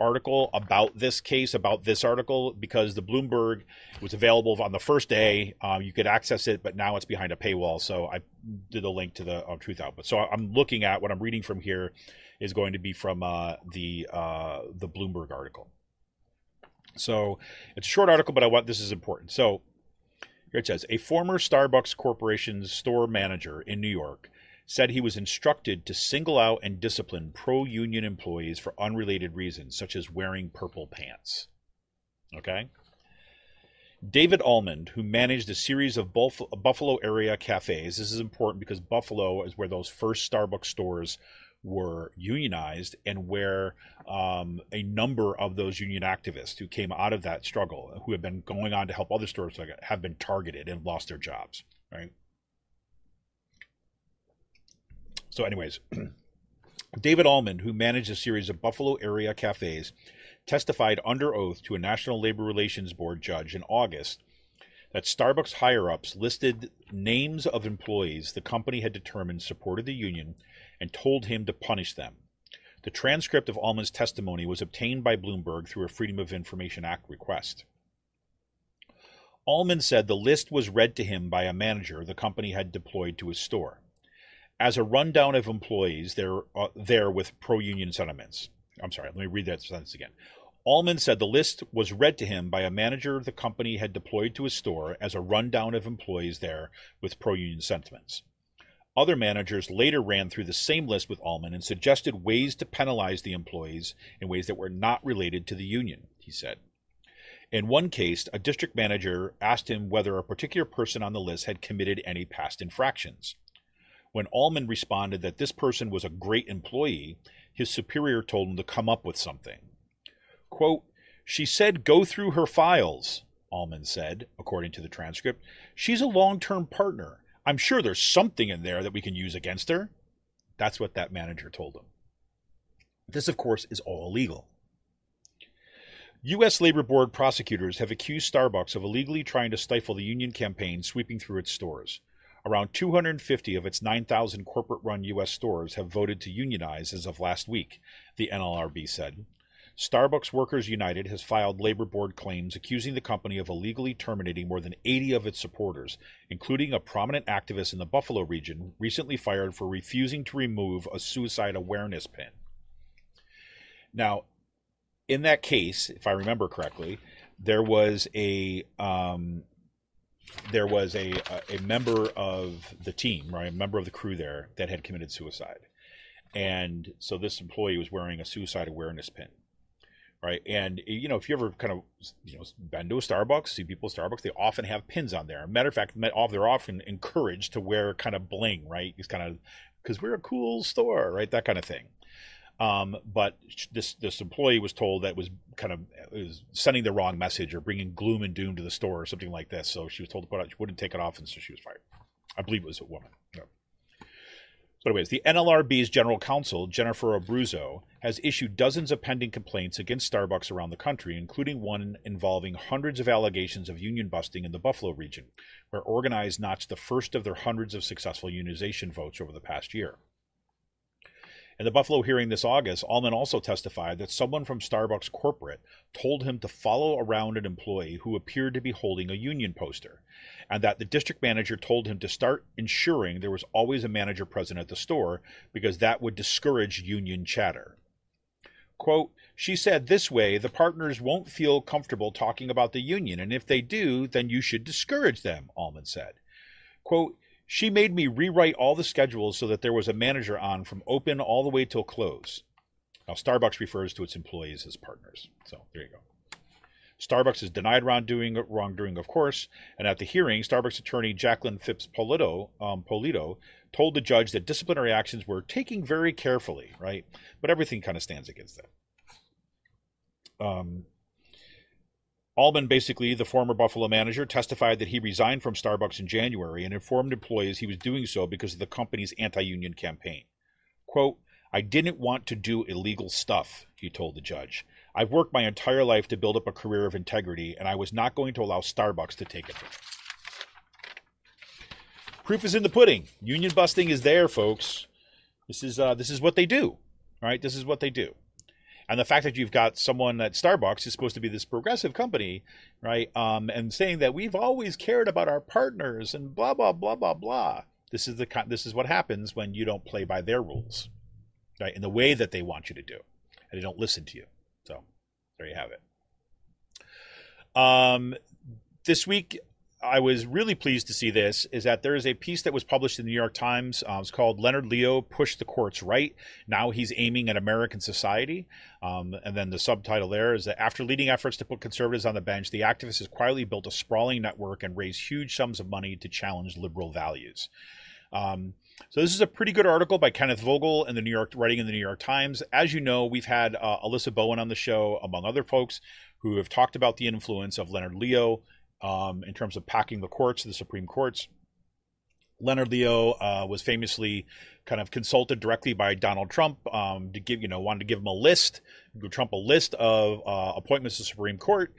article about this case, about this article, because the Bloomberg was available on the first day. Um, you could access it, but now it's behind a paywall. So I did a link to the uh, Truth Out. But so I'm looking at what I'm reading from here is going to be from uh, the uh, the Bloomberg article. So it's a short article, but I want this is important. So here it says a former Starbucks Corporation's store manager in New York said he was instructed to single out and discipline pro union employees for unrelated reasons, such as wearing purple pants. Okay? David Almond, who managed a series of Buffalo area cafes, this is important because Buffalo is where those first Starbucks stores were unionized and where um, a number of those union activists who came out of that struggle, who have been going on to help other stores, have been targeted and lost their jobs, right? So, anyways, David Almond, who managed a series of Buffalo area cafes, testified under oath to a National Labor Relations Board judge in August that Starbucks higher ups listed names of employees the company had determined supported the union and told him to punish them. The transcript of Almond's testimony was obtained by Bloomberg through a Freedom of Information Act request. Almond said the list was read to him by a manager the company had deployed to his store as a rundown of employees there uh, there with pro union sentiments. I'm sorry, let me read that sentence again. Allman said the list was read to him by a manager of the company had deployed to his store as a rundown of employees there with pro union sentiments. Other managers later ran through the same list with Allman and suggested ways to penalize the employees in ways that were not related to the union, he said. In one case, a district manager asked him whether a particular person on the list had committed any past infractions. When Allman responded that this person was a great employee, his superior told him to come up with something. Quote, She said go through her files, Allman said, according to the transcript. She's a long term partner. I'm sure there's something in there that we can use against her. That's what that manager told him. This, of course, is all illegal. U.S. Labor Board prosecutors have accused Starbucks of illegally trying to stifle the union campaign sweeping through its stores. Around 250 of its 9,000 corporate run U.S. stores have voted to unionize as of last week, the NLRB said. Starbucks Workers United has filed labor board claims accusing the company of illegally terminating more than 80 of its supporters, including a prominent activist in the Buffalo region recently fired for refusing to remove a suicide awareness pin. Now, in that case, if I remember correctly, there was a um, there was a, a, member of the team, right, a member of the crew there that had committed suicide, and so this employee was wearing a suicide awareness pin, right? And you know, if you ever kind of you know been to a Starbucks, see people at Starbucks, they often have pins on there. Matter of fact, they're often encouraged to wear kind of bling, right? It's kind of because we're a cool store, right? That kind of thing. Um, but this this employee was told that was kind of was sending the wrong message or bringing gloom and doom to the store or something like this. So she was told to put out. She wouldn't take it off, and so she was fired. I believe it was a woman. Yeah. So, anyways, the NLRB's general counsel Jennifer Abruzzo has issued dozens of pending complaints against Starbucks around the country, including one involving hundreds of allegations of union busting in the Buffalo region, where Organized notched the first of their hundreds of successful unionization votes over the past year. In the Buffalo hearing this August, Almond also testified that someone from Starbucks corporate told him to follow around an employee who appeared to be holding a union poster, and that the district manager told him to start ensuring there was always a manager present at the store because that would discourage union chatter. Quote, she said this way the partners won't feel comfortable talking about the union, and if they do, then you should discourage them, Allman said. Quote, she made me rewrite all the schedules so that there was a manager on from open all the way till close. Now, Starbucks refers to its employees as partners. So there you go. Starbucks has denied wrongdoing, wrongdoing, of course, and at the hearing, Starbucks attorney Jacqueline Phipps Polito, um, Polito told the judge that disciplinary actions were taken very carefully, right? But everything kind of stands against that. Um, Allman, basically, the former Buffalo manager, testified that he resigned from Starbucks in January and informed employees he was doing so because of the company's anti union campaign. Quote, I didn't want to do illegal stuff, he told the judge. I've worked my entire life to build up a career of integrity, and I was not going to allow Starbucks to take it from me. Proof is in the pudding. Union busting is there, folks. This is uh, this is what they do, right? This is what they do. And the fact that you've got someone at Starbucks is supposed to be this progressive company, right? Um, and saying that we've always cared about our partners and blah blah blah blah blah. This is the. This is what happens when you don't play by their rules, right? In the way that they want you to do, and they don't listen to you. So there you have it. Um, this week, I was really pleased to see this is that there is a piece that was published in the New York Times. Uh, it's called Leonard Leo Pushed the Courts Right. Now he's aiming at American society. Um, and then the subtitle there is that after leading efforts to put conservatives on the bench, the activist has quietly built a sprawling network and raised huge sums of money to challenge liberal values. Um, so this is a pretty good article by Kenneth Vogel in the New York, writing in the New York Times. As you know, we've had uh, Alyssa Bowen on the show, among other folks, who have talked about the influence of Leonard Leo um, in terms of packing the courts, the Supreme Courts. Leonard Leo uh, was famously kind of consulted directly by Donald Trump um, to give, you know, wanted to give him a list, give Trump a list of uh, appointments to the Supreme Court.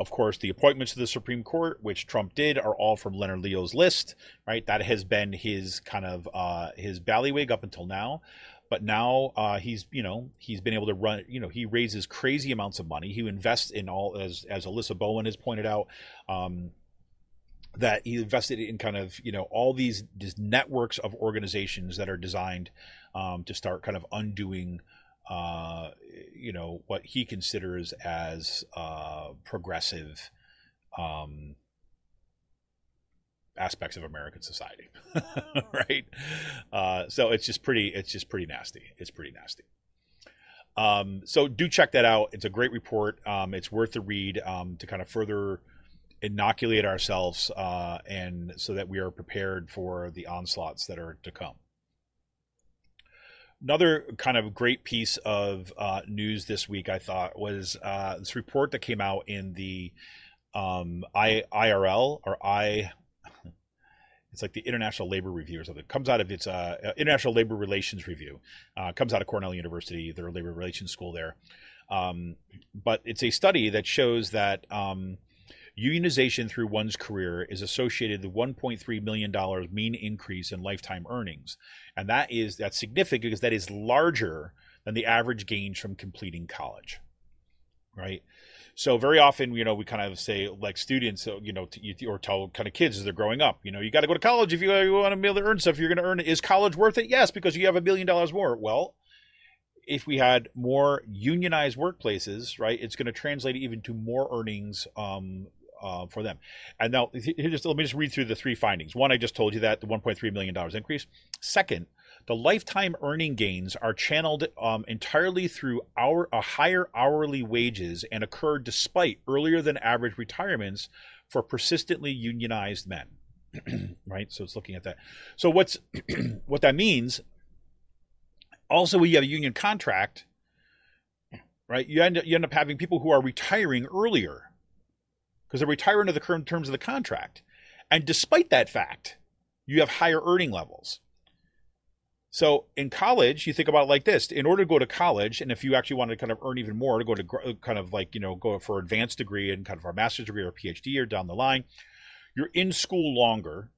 Of course, the appointments to the Supreme Court, which Trump did, are all from Leonard Leo's list, right? That has been his kind of uh, his ballywig up until now. But now uh, he's, you know, he's been able to run. You know, he raises crazy amounts of money. He invests in all, as as Alyssa Bowen has pointed out, um, that he invested in kind of, you know, all these, these networks of organizations that are designed um, to start kind of undoing uh, you know what he considers as uh, progressive um, aspects of American society, right? Uh, so it's just pretty. It's just pretty nasty. It's pretty nasty. Um, so do check that out. It's a great report. Um, it's worth the read um, to kind of further inoculate ourselves uh, and so that we are prepared for the onslaughts that are to come. Another kind of great piece of uh, news this week, I thought, was uh, this report that came out in the um, I, IRL or I. It's like the International Labor Review or something. It comes out of its uh, International Labor Relations Review. Uh, comes out of Cornell University, their labor relations school there. Um, but it's a study that shows that um, unionization through one's career is associated with 1.3 million dollars mean increase in lifetime earnings and that is that's significant because that is larger than the average gains from completing college right so very often you know we kind of say like students uh, you know to, or tell kind of kids as they're growing up you know you got to go to college if you, you want to be able to earn stuff you're going to earn Is college worth it yes because you have a billion dollars more well if we had more unionized workplaces, right, it's going to translate even to more earnings um, uh, for them. And now, just, let me just read through the three findings. One, I just told you that the 1.3 million dollars increase. Second, the lifetime earning gains are channeled um, entirely through our a higher hourly wages and occur despite earlier than average retirements for persistently unionized men. right, so it's looking at that. So what's what that means? Also, when you have a union contract, right, you end up, you end up having people who are retiring earlier because they're retiring under the current terms of the contract. And despite that fact, you have higher earning levels. So in college, you think about it like this: in order to go to college, and if you actually want to kind of earn even more, to go to uh, kind of like you know go for advanced degree and kind of a master's degree or PhD or down the line, you're in school longer,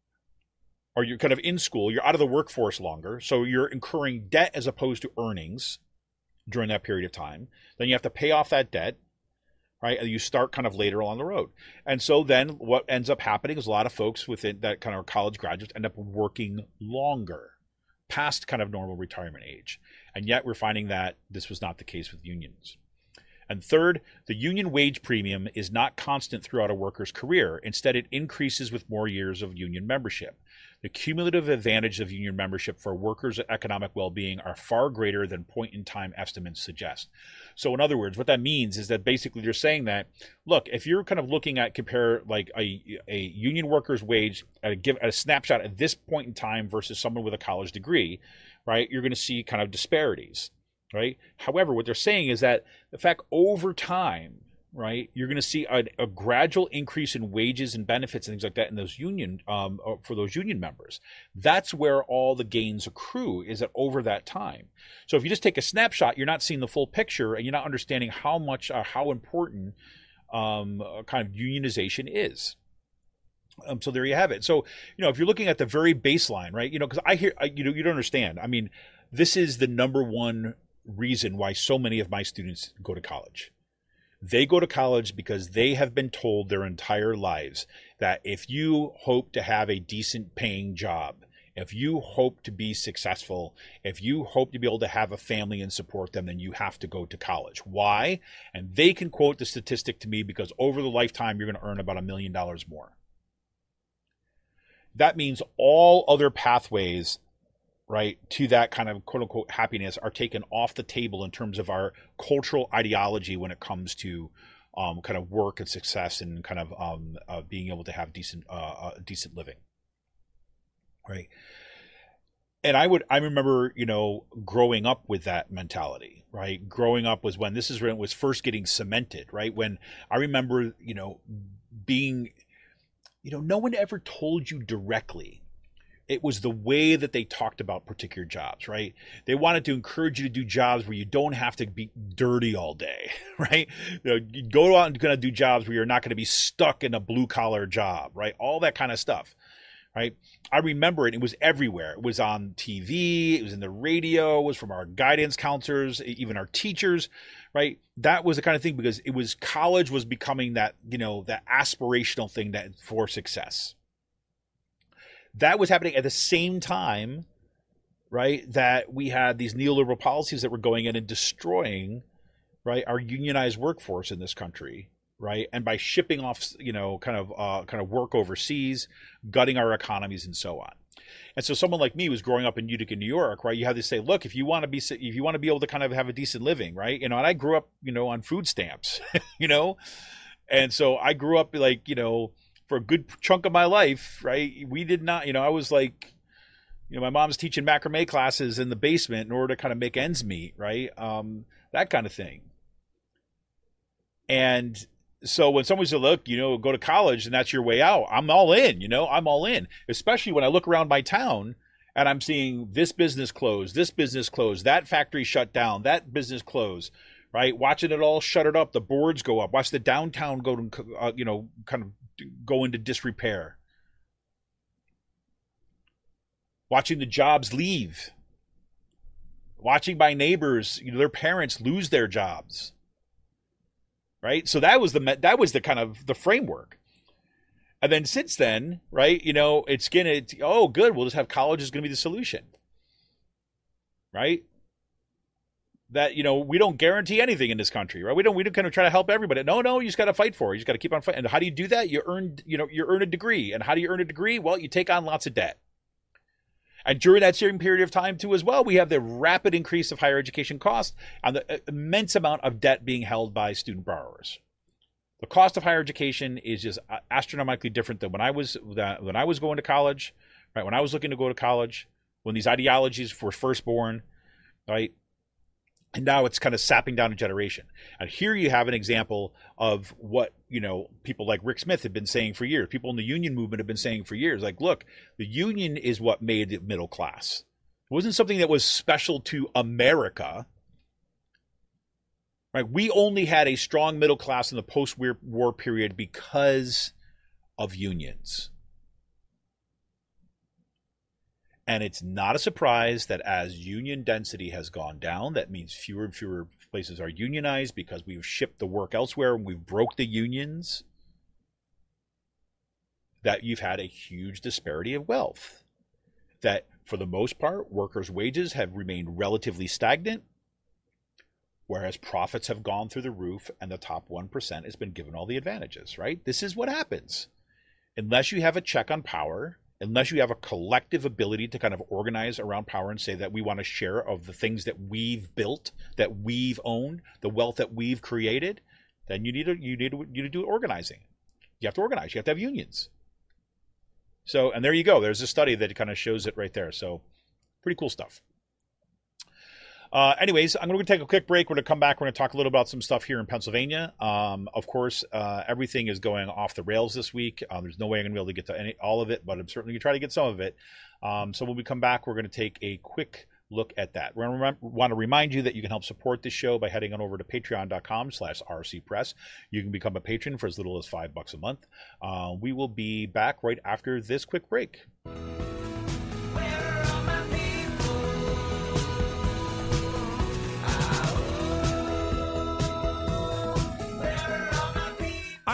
or you're kind of in school, you're out of the workforce longer, so you're incurring debt as opposed to earnings during that period of time. Then you have to pay off that debt right? And you start kind of later along the road. And so then what ends up happening is a lot of folks within that kind of college graduates end up working longer past kind of normal retirement age. And yet we're finding that this was not the case with unions. And third, the union wage premium is not constant throughout a worker's career. Instead, it increases with more years of union membership. The cumulative advantage of union membership for workers' economic well being are far greater than point in time estimates suggest. So, in other words, what that means is that basically they're saying that, look, if you're kind of looking at compare like a, a union worker's wage at a, give, at a snapshot at this point in time versus someone with a college degree, right, you're going to see kind of disparities right? However, what they're saying is that the fact over time, right, you're going to see a, a, gradual increase in wages and benefits and things like that in those union um, uh, for those union members. That's where all the gains accrue is that over that time. So if you just take a snapshot, you're not seeing the full picture and you're not understanding how much uh, how important um, uh, kind of unionization is. Um, so there you have it. So you know, if you're looking at the very baseline, right? You know, because I hear, I, you know, you don't understand. I mean, this is the number one reason why so many of my students go to college. They go to college because they have been told their entire lives that if you hope to have a decent paying job, if you hope to be successful, if you hope to be able to have a family and support them, then you have to go to college. Why? And they can quote the statistic to me because over the lifetime, you're going to earn about a million dollars more. That means all other pathways right, to that kind of quote unquote happiness are taken off the table in terms of our cultural ideology when it comes to um, kind of work and success and kind of um, uh, being able to have decent uh, uh, decent living, right? And I would I remember you know growing up with that mentality, right? Growing up was when this is when it was first getting cemented, right? When I remember you know being, you know, no one ever told you directly it was the way that they talked about particular jobs, right? They wanted to encourage you to do jobs where you don't have to be dirty all day, right? You, know, you go out and of do jobs where you're not going to be stuck in a blue collar job, right? All that kind of stuff, right? I remember it. It was everywhere. It was on TV. It was in the radio. It was from our guidance counselors, even our teachers, right? That was the kind of thing because it was college was becoming that, you know, that aspirational thing that for success that was happening at the same time, right? That we had these neoliberal policies that were going in and destroying, right, our unionized workforce in this country, right? And by shipping off, you know, kind of uh, kind of work overseas, gutting our economies and so on. And so someone like me was growing up in Utica, New York, right? You have to say, look, if you want to be, if you want to be able to kind of have a decent living, right? You know, and I grew up, you know, on food stamps, you know, and so I grew up like, you know, for a good chunk of my life, right? We did not, you know, I was like, you know, my mom's teaching macrame classes in the basement in order to kind of make ends meet, right? Um, that kind of thing. And so when someone says, look, you know, go to college and that's your way out, I'm all in, you know, I'm all in. Especially when I look around my town and I'm seeing this business close, this business close, that factory shut down, that business close, right? Watching it all shuttered up, the boards go up, watch the downtown go to, uh, you know, kind of go into disrepair. Watching the jobs leave. Watching my neighbors, you know, their parents lose their jobs. Right? So that was the that was the kind of the framework. And then since then, right, you know, it's gonna oh good, we'll just have college is gonna be the solution. Right? That you know we don't guarantee anything in this country, right? We don't we don't kind of try to help everybody. No, no, you just got to fight for it. You just got to keep on fighting. And how do you do that? You earn you know you earn a degree, and how do you earn a degree? Well, you take on lots of debt. And during that same period of time too, as well, we have the rapid increase of higher education costs and the uh, immense amount of debt being held by student borrowers. The cost of higher education is just uh, astronomically different than when I was when I was going to college, right? When I was looking to go to college, when these ideologies were first born, right? And now it's kind of sapping down a generation. And here you have an example of what you know people like Rick Smith have been saying for years. People in the union movement have been saying for years. Like, look, the union is what made the middle class. It wasn't something that was special to America. Right? We only had a strong middle class in the post-war period because of unions. And it's not a surprise that as union density has gone down, that means fewer and fewer places are unionized because we've shipped the work elsewhere and we've broke the unions. That you've had a huge disparity of wealth. That for the most part, workers' wages have remained relatively stagnant, whereas profits have gone through the roof and the top 1% has been given all the advantages, right? This is what happens. Unless you have a check on power, unless you have a collective ability to kind of organize around power and say that we want to share of the things that we've built, that we've owned, the wealth that we've created, then you need to you need to, you need to do organizing. You have to organize. You have to have unions. So, and there you go. There's a study that kind of shows it right there. So, pretty cool stuff. Uh, anyways, I'm going to take a quick break. We're going to come back. We're going to talk a little about some stuff here in Pennsylvania. Um, of course, uh, everything is going off the rails this week. Uh, there's no way I'm going to be able to get to any, all of it, but I'm certainly going to try to get some of it. Um, so when we come back, we're going to take a quick look at that. We want to remind you that you can help support this show by heading on over to patreon.com slash rcpress. You can become a patron for as little as five bucks a month. Uh, we will be back right after this quick break.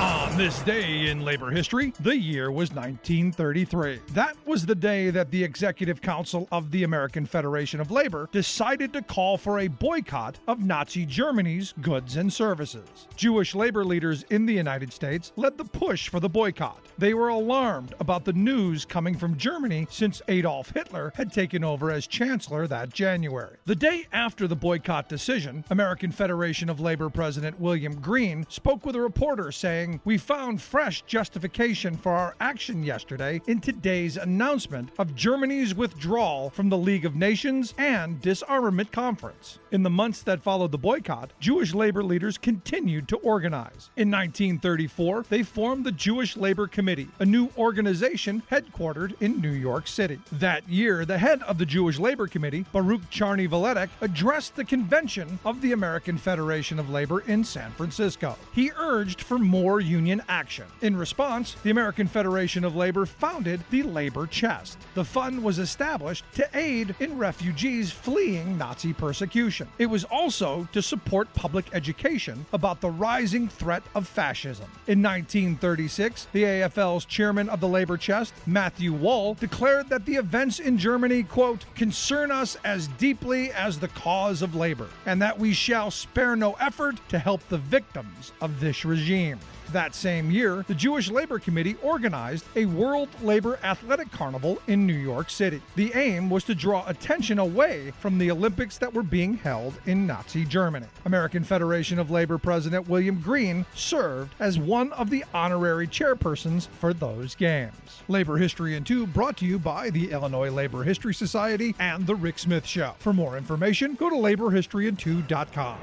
On this day in labor history, the year was 1933. That was the day that the Executive Council of the American Federation of Labor decided to call for a boycott of Nazi Germany's goods and services. Jewish labor leaders in the United States led the push for the boycott. They were alarmed about the news coming from Germany since Adolf Hitler had taken over as chancellor that January. The day after the boycott decision, American Federation of Labor President William Green spoke with a reporter saying, We found fresh justification for our action yesterday in today's announcement of Germany's withdrawal from the League of Nations and Disarmament Conference. In the months that followed the boycott, Jewish labor leaders continued to organize. In 1934, they formed the Jewish Labor Committee, a new organization headquartered in New York City. That year, the head of the Jewish Labor Committee, Baruch Charney Vladeck, addressed the convention of the American Federation of Labor in San Francisco. He urged for more union action. In response, the American Federation of Labor founded the Labor Chest. The fund was established to aid in refugees fleeing Nazi persecution. It was also to support public education about the rising threat of fascism. In 1936, the AFL's chairman of the Labor Chest, Matthew Woll, declared that the events in Germany, quote, concern us as deeply as the cause of labor, and that we shall spare no effort to help the victims of this regime. That same year, the Jewish Labor Committee organized a World Labor Athletic Carnival in New York City. The aim was to draw attention away from the Olympics that were being held in Nazi Germany. American Federation of Labor President William Green served as one of the honorary chairpersons for those games. Labor History in 2 brought to you by the Illinois Labor History Society and The Rick Smith Show. For more information, go to laborhistoryin2.com.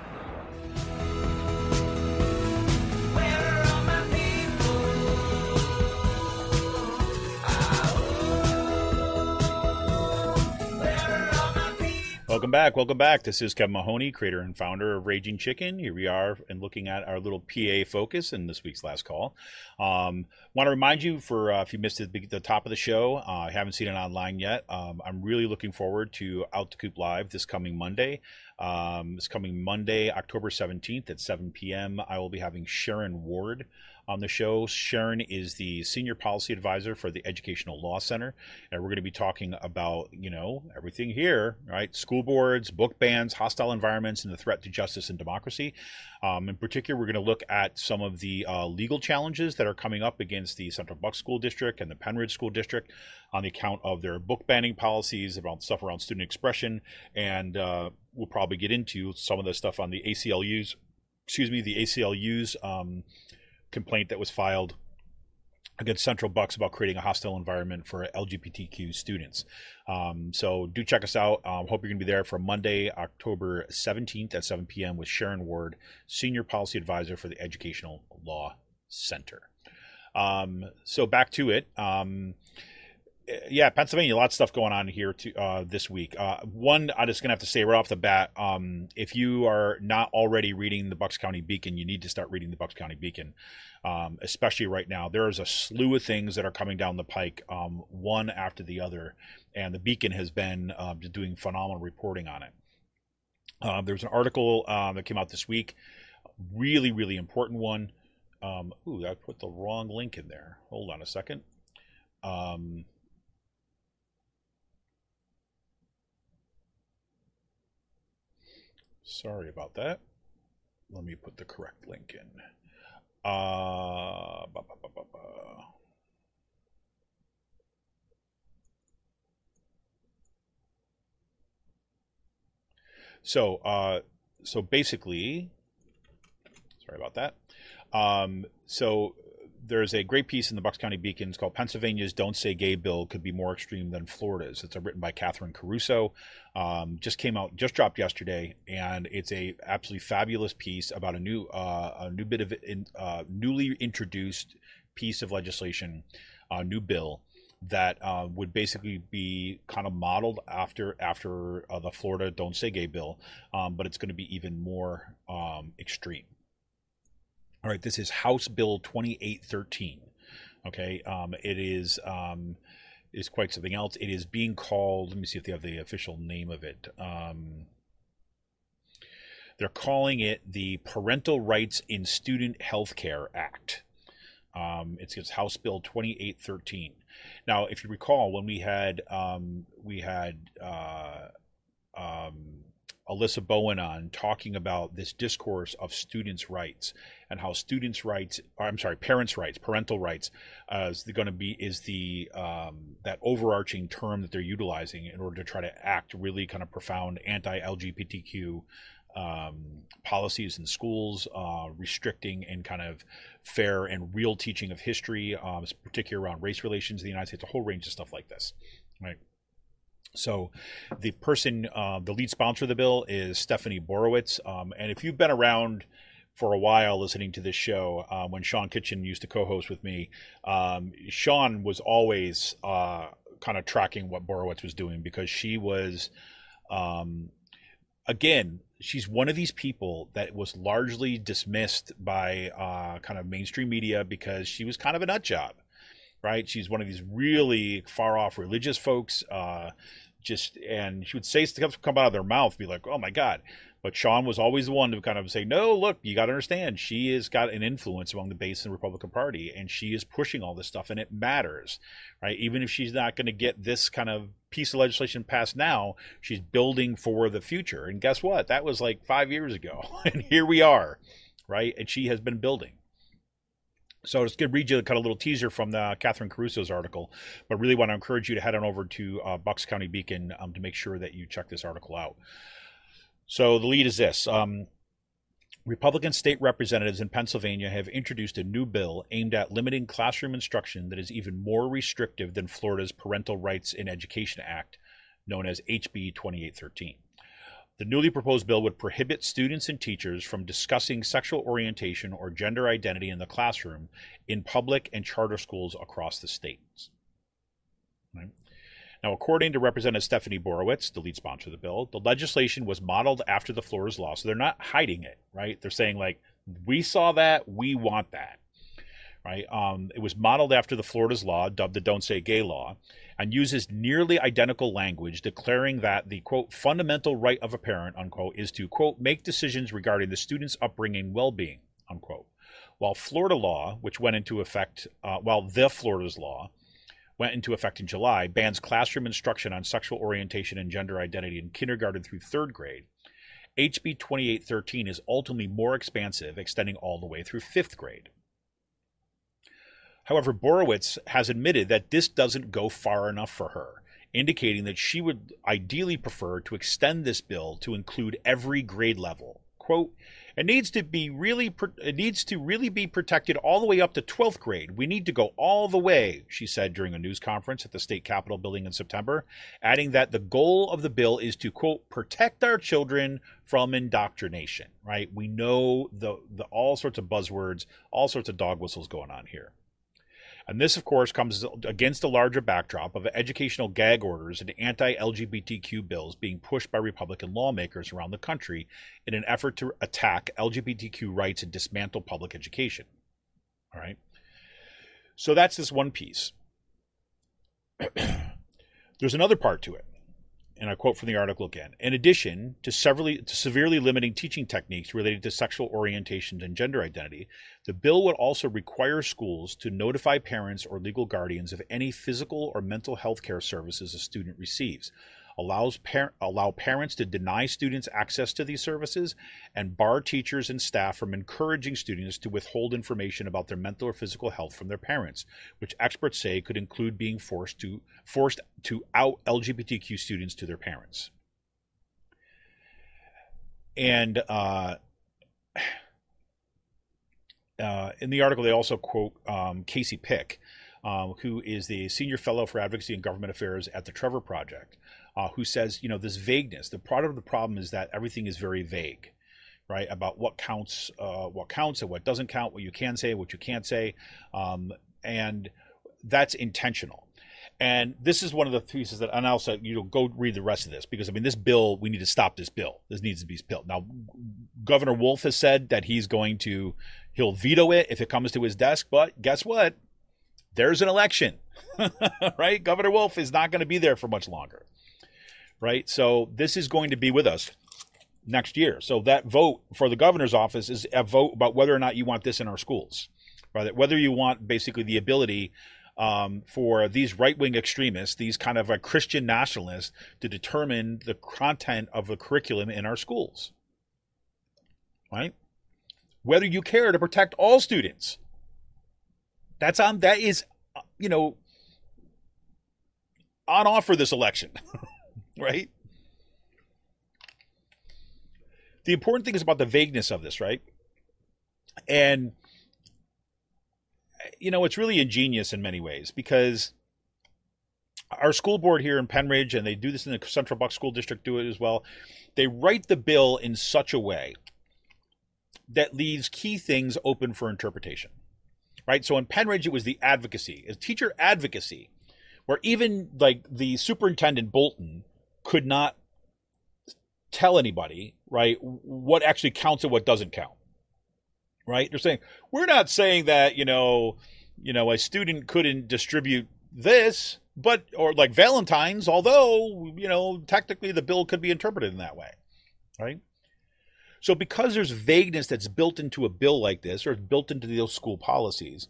Welcome back. Welcome back. This is Kevin Mahoney, creator and founder of Raging Chicken. Here we are and looking at our little PA focus in this week's last call. Um, want to remind you for uh, if you missed the the top of the show, uh, haven't seen it online yet. Um, I'm really looking forward to Out to Coop Live this coming Monday. Um, this coming Monday, October 17th at 7 p.m. I will be having Sharon Ward on the show. Sharon is the senior policy advisor for the Educational Law Center, and we're going to be talking about you know everything here, right? School boards, book bans, hostile environments, and the threat to justice and democracy. Um, in particular, we're going to look at some of the uh, legal challenges that are coming up against the Central Bucks School District and the Pennridge School District on the account of their book banning policies, about stuff around student expression, and uh, we'll probably get into some of the stuff on the ACLU's, excuse me, the ACLU's um, complaint that was filed against Central Bucks about creating a hostile environment for LGBTQ students. Um, so do check us out. Um, hope you're going to be there for Monday, October 17th at 7 p.m. with Sharon Ward, Senior Policy Advisor for the Educational Law Center. Um, so back to it. Um, yeah, Pennsylvania, a lot of stuff going on here to, uh, this week. Uh, one, I'm just gonna have to say right off the bat, um, if you are not already reading the Bucks County Beacon, you need to start reading the Bucks County Beacon, um, especially right now. There is a slew of things that are coming down the pike, um, one after the other, and the Beacon has been just doing phenomenal reporting on it. Uh, there's an article um, that came out this week, really, really important one. Ooh, I put the wrong link in there. Hold on a second. Um, sorry about that. Let me put the correct link in. Uh. So, uh, so basically, sorry about that. Um, so there's a great piece in the Bucks County Beacon. Called Pennsylvania's Don't Say Gay Bill Could Be More Extreme Than Florida's. It's written by Catherine Caruso. Um, just came out, just dropped yesterday, and it's a absolutely fabulous piece about a new, uh, a new bit of in, uh, newly introduced piece of legislation, a new bill that uh, would basically be kind of modeled after after uh, the Florida Don't Say Gay bill, um, but it's going to be even more um, extreme. All right, this is House Bill 2813. Okay, um, it is um, is quite something else. It is being called. Let me see if they have the official name of it. Um, they're calling it the Parental Rights in Student Healthcare Act. Um, it's, it's House Bill 2813. Now, if you recall, when we had um, we had uh, um, Alyssa Bowen on talking about this discourse of students' rights and how students' rights, or I'm sorry, parents' rights, parental rights, uh, is going to be is the um, that overarching term that they're utilizing in order to try to act really kind of profound anti-LGBTQ um, policies in schools, uh, restricting and kind of fair and real teaching of history, um, particularly around race relations in the United States, a whole range of stuff like this, right? So, the person, uh, the lead sponsor of the bill is Stephanie Borowicz. Um, and if you've been around for a while listening to this show, uh, when Sean Kitchen used to co host with me, um, Sean was always uh, kind of tracking what Borowicz was doing because she was, um, again, she's one of these people that was largely dismissed by uh, kind of mainstream media because she was kind of a nut job. Right, she's one of these really far off religious folks. Uh, just and she would say stuff come out of their mouth, be like, "Oh my god!" But Sean was always the one to kind of say, "No, look, you got to understand. She has got an influence among the base in the Republican Party, and she is pushing all this stuff, and it matters, right? Even if she's not going to get this kind of piece of legislation passed now, she's building for the future. And guess what? That was like five years ago, and here we are, right? And she has been building. So I just going to read you a kind of little teaser from the Catherine Caruso's article, but really want to encourage you to head on over to uh, Bucks County Beacon um, to make sure that you check this article out. So the lead is this. Um, Republican state representatives in Pennsylvania have introduced a new bill aimed at limiting classroom instruction that is even more restrictive than Florida's Parental Rights in Education Act, known as HB 2813. The newly proposed bill would prohibit students and teachers from discussing sexual orientation or gender identity in the classroom in public and charter schools across the states. Right? Now, according to Representative Stephanie Borowicz, the lead sponsor of the bill, the legislation was modeled after the Florida's law. So they're not hiding it, right? They're saying, like, we saw that, we want that, right? Um, it was modeled after the Florida's law, dubbed the Don't Say Gay law, and uses nearly identical language, declaring that the quote fundamental right of a parent unquote is to quote make decisions regarding the student's upbringing, well-being unquote. While Florida law, which went into effect, uh, while the Florida's law went into effect in July, bans classroom instruction on sexual orientation and gender identity in kindergarten through third grade. HB 2813 is ultimately more expansive, extending all the way through fifth grade. However, Borowicz has admitted that this doesn't go far enough for her, indicating that she would ideally prefer to extend this bill to include every grade level. Quote, it needs to be really it needs to really be protected all the way up to 12th grade. We need to go all the way, she said during a news conference at the state capitol building in September, adding that the goal of the bill is to quote protect our children from indoctrination, right? We know the the all sorts of buzzwords, all sorts of dog whistles going on here. And this, of course, comes against a larger backdrop of educational gag orders and anti LGBTQ bills being pushed by Republican lawmakers around the country in an effort to attack LGBTQ rights and dismantle public education. All right. So that's this one piece. There's another part to it. And I quote from the article again. In addition to severely to severely limiting teaching techniques related to sexual orientations and gender identity, the bill would also require schools to notify parents or legal guardians of any physical or mental health care services a student receives, allows par- allow parents to deny students access to these services, and bar teachers and staff from encouraging students to withhold information about their mental or physical health from their parents, which experts say could include being forced to forced to out LGBTQ students to their parents. And uh, uh, in the article, they also quote um, Casey Pick, um, who is the senior fellow for advocacy and government affairs at the Trevor Project, uh, who says, you know, this vagueness. The part of the problem is that everything is very vague, right? About what counts, uh, what counts, and what doesn't count, what you can say, what you can't say, um, and that's intentional. And this is one of the pieces that, and also, you know, go read the rest of this because I mean, this bill, we need to stop this bill. This needs to be spilled. Now, Governor Wolf has said that he's going to, he'll veto it if it comes to his desk. But guess what? There's an election, right? Governor Wolf is not going to be there for much longer, right? So this is going to be with us next year. So that vote for the governor's office is a vote about whether or not you want this in our schools, right? Whether you want basically the ability um, for these right wing extremists, these kind of Christian nationalists, to determine the content of the curriculum in our schools. Right? Whether you care to protect all students. That's on that is you know on offer this election. right? The important thing is about the vagueness of this, right? And you know, it's really ingenious in many ways because our school board here in Pennridge, and they do this in the Central Bucks School District, do it as well. They write the bill in such a way that leaves key things open for interpretation. Right? So in Pennridge, it was the advocacy, it's teacher advocacy, where even like the superintendent Bolton could not tell anybody, right, what actually counts and what doesn't count right? They're saying we're not saying that you know, you know, a student couldn't distribute this, but or like Valentine's, although you know, technically the bill could be interpreted in that way, right? So because there's vagueness that's built into a bill like this or built into those school policies,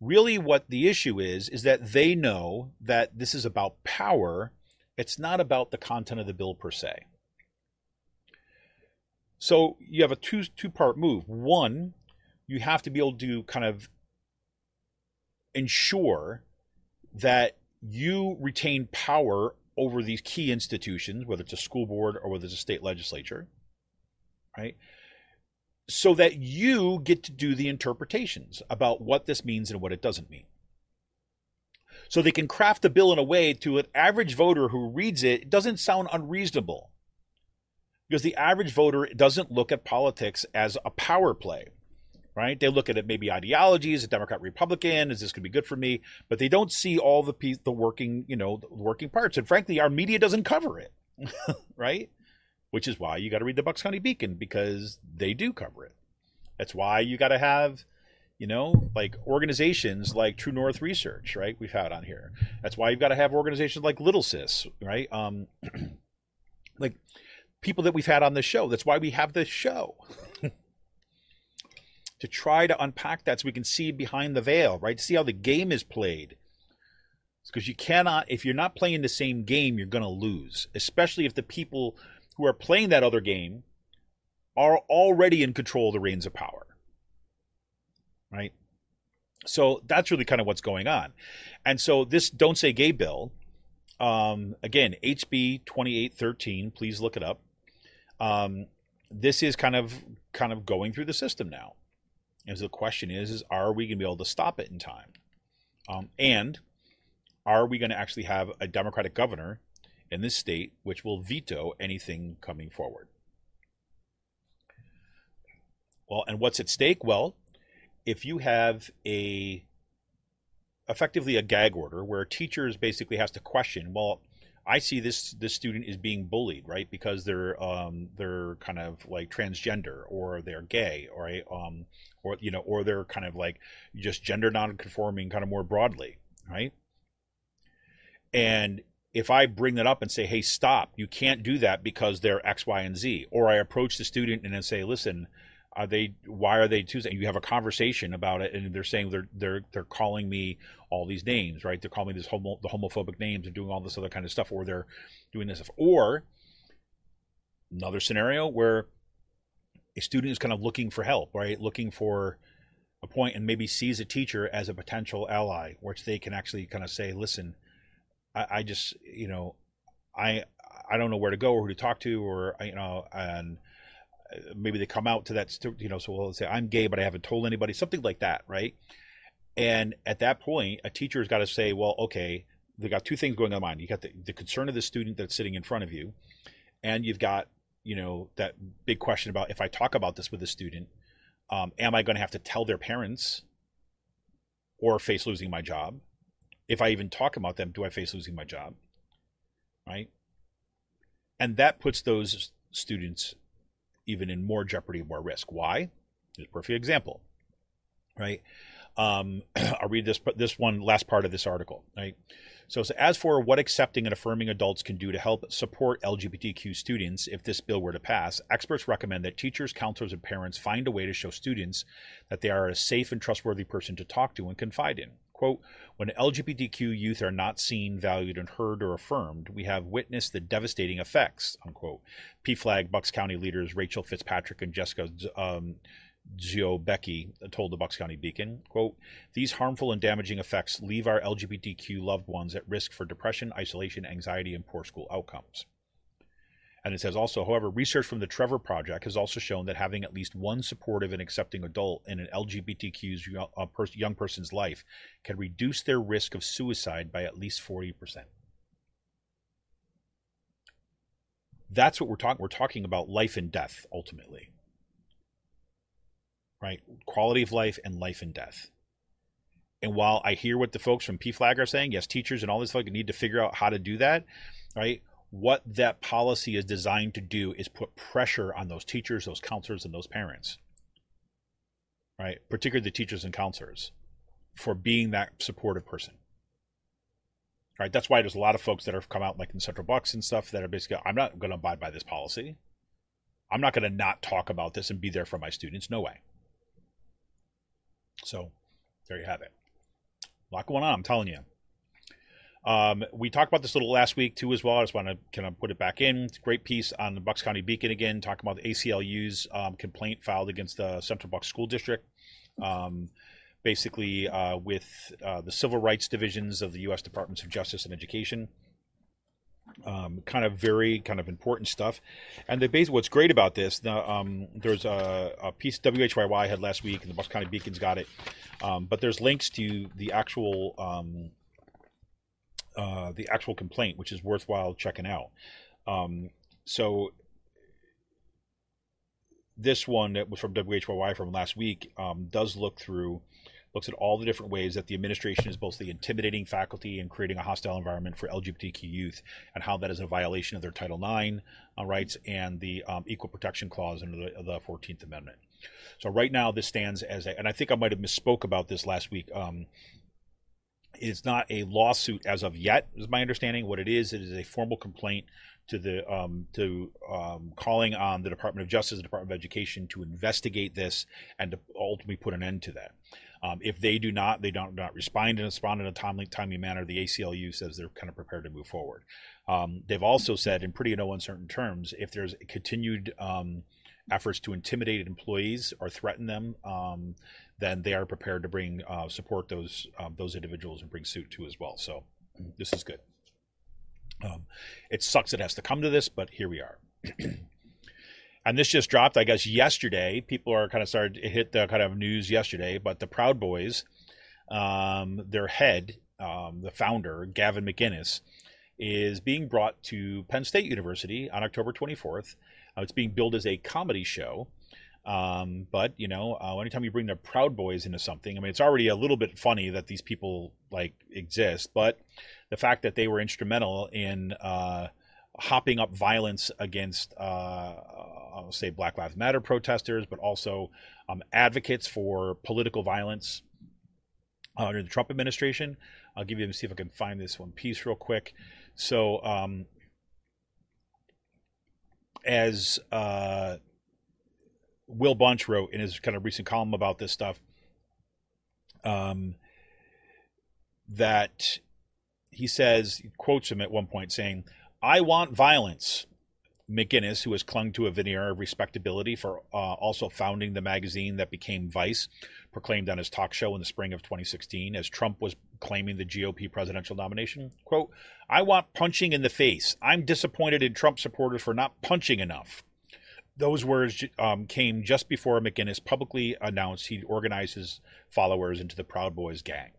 really what the issue is is that they know that this is about power. It's not about the content of the bill per se. So you have a two two part move. One, you have to be able to kind of ensure that you retain power over these key institutions, whether it's a school board or whether it's a state legislature, right? So that you get to do the interpretations about what this means and what it doesn't mean. So they can craft the bill in a way to an average voter who reads it, it doesn't sound unreasonable. Because the average voter doesn't look at politics as a power play right? They look at it maybe ideologies a democrat republican is this going to be good for me? But they don't see all the piece, the working you know working parts. And frankly our media doesn't cover it right? Which is why you got to read the bucks county beacon because they do cover it. That's why you got to have you know like organizations like true north research right we've had on here that's why you've got to have organizations like LittleSis right um like people that we've had on the show. That's why we have this show. to try to unpack that so we can see behind the veil, right? See how the game is played. Because you cannot, if you're not playing the same game, you're going to lose, especially if the people who are playing that other game are already in control of the reins of power. Right? So that's really kind of what's going on. And so this Don't Say Gay bill, um, again, HB 2813, please look it up um, this is kind of kind of going through the system now. And so the question is, is are we going to be able to stop it in time? Um, and are we going to actually have a Democratic governor in this state which will veto anything coming forward? Well, and what's at stake? Well, if you have a effectively a gag order where a teacher basically has to question, well, I see this this student is being bullied, right? Because they're um they're kind of like transgender or they're gay or um or you know or they're kind of like just gender non-conforming kind of more broadly, right? And if I bring that up and say, "Hey, stop! You can't do that because they're X, Y, and Z," or I approach the student and then say, "Listen, are they? Why are they Tuesday?" You have a conversation about it, and they're saying they're they're they're calling me all these names, right? They're calling me this homo the homophobic names and doing all this other kind of stuff, or they're doing this stuff, or another scenario where a student is kind of looking for help, right? Looking for a point and maybe sees a teacher as a potential ally, which they can actually kind of say, "Listen." I, I just you know I I don't know where to go or who to talk to or you know and maybe they come out to that you know so we'll say I'm gay but I haven't told anybody something like that right and at that point a teacher's got to say well okay they got two things going on mind you got the, the concern of the student that's sitting in front of you and you've got you know that big question about if I talk about this with a student um, am I going to have to tell their parents or face losing my job if I even talk about them, do I face losing my job? Right? And that puts those students even in more jeopardy, more risk. Why? Here's a perfect example. Right? Um, I'll read this this one last part of this article. Right. So, so, as for what accepting and affirming adults can do to help support LGBTQ students if this bill were to pass, experts recommend that teachers, counselors, and parents find a way to show students that they are a safe and trustworthy person to talk to and confide in. Quote, when LGBTQ youth are not seen, valued, and heard or affirmed, we have witnessed the devastating effects, unquote. PFLAG Bucks County leaders Rachel Fitzpatrick and Jessica um, Becky told the Bucks County Beacon, quote, these harmful and damaging effects leave our LGBTQ loved ones at risk for depression, isolation, anxiety, and poor school outcomes. And it says also, however, research from the Trevor Project has also shown that having at least one supportive and accepting adult in an LGBTQ's uh, young person's life can reduce their risk of suicide by at least 40%. That's what we're talking. We're talking about life and death ultimately, right? Quality of life and life and death. And while I hear what the folks from PFLAG are saying, yes, teachers and all this folks need to figure out how to do that, right? What that policy is designed to do is put pressure on those teachers, those counselors, and those parents, right? Particularly the teachers and counselors for being that supportive person. Right. That's why there's a lot of folks that have come out, like in Central Bucks and stuff, that are basically, I'm not going to abide by this policy. I'm not going to not talk about this and be there for my students. No way. So there you have it. A lot going on, I'm telling you. Um, we talked about this a little last week too, as well. I just want to kind of put it back in. Great piece on the Bucks County Beacon again, talking about the ACLU's um, complaint filed against the Central Bucks School District, um, basically uh, with uh, the civil rights divisions of the U.S. Departments of Justice and Education. Um, kind of very kind of important stuff, and the base. What's great about this, the, um, there's a, a, piece WHYY had last week, and the Bucks County Beacon's got it. Um, but there's links to the actual um, uh, the actual complaint, which is worthwhile checking out. Um, so this one that was from WHYY from last week um, does look through, looks at all the different ways that the administration is both the intimidating faculty and creating a hostile environment for LGBTQ youth, and how that is a violation of their Title IX uh, rights and the um, Equal Protection Clause under the, the, 14th Amendment. So right now, this stands as a, and I think I might have misspoke about this last week. Um, it's not a lawsuit as of yet, is my understanding. What it is, it is a formal complaint to the um, to um, calling on the Department of Justice, the Department of Education, to investigate this and to ultimately put an end to that. Um, if they do not, they don't not respond and respond in a timely, timely manner. The ACLU says they're kind of prepared to move forward. Um, they've also said, in pretty no uncertain terms, if there's continued um, efforts to intimidate employees or threaten them, um, then they are prepared to bring uh, support those um, those individuals and bring suit to as well. So this is good. Um, it sucks it has to come to this, but here we are. and this just dropped, I guess, yesterday. People are kind of started to hit the kind of news yesterday, but the Proud Boys, um, their head, um, the founder, Gavin McInnes, is being brought to Penn State University on October 24th. Uh, it's being billed as a comedy show. Um, but you know, uh, anytime you bring the Proud Boys into something, I mean, it's already a little bit funny that these people like exist, but the fact that they were instrumental in uh, hopping up violence against, uh, I'll say, Black Lives Matter protesters, but also um, advocates for political violence uh, under the Trump administration. I'll give you see if I can find this one piece real quick. So, um, as uh, Will Bunch wrote in his kind of recent column about this stuff, um, that he says, he quotes him at one point saying, I want violence. McGinnis, who has clung to a veneer of respectability for uh, also founding the magazine that became Vice, proclaimed on his talk show in the spring of 2016 as Trump was claiming the GOP presidential nomination. Quote, I want punching in the face. I'm disappointed in Trump supporters for not punching enough. Those words um, came just before McGinnis publicly announced he'd organize his followers into the Proud Boys gang.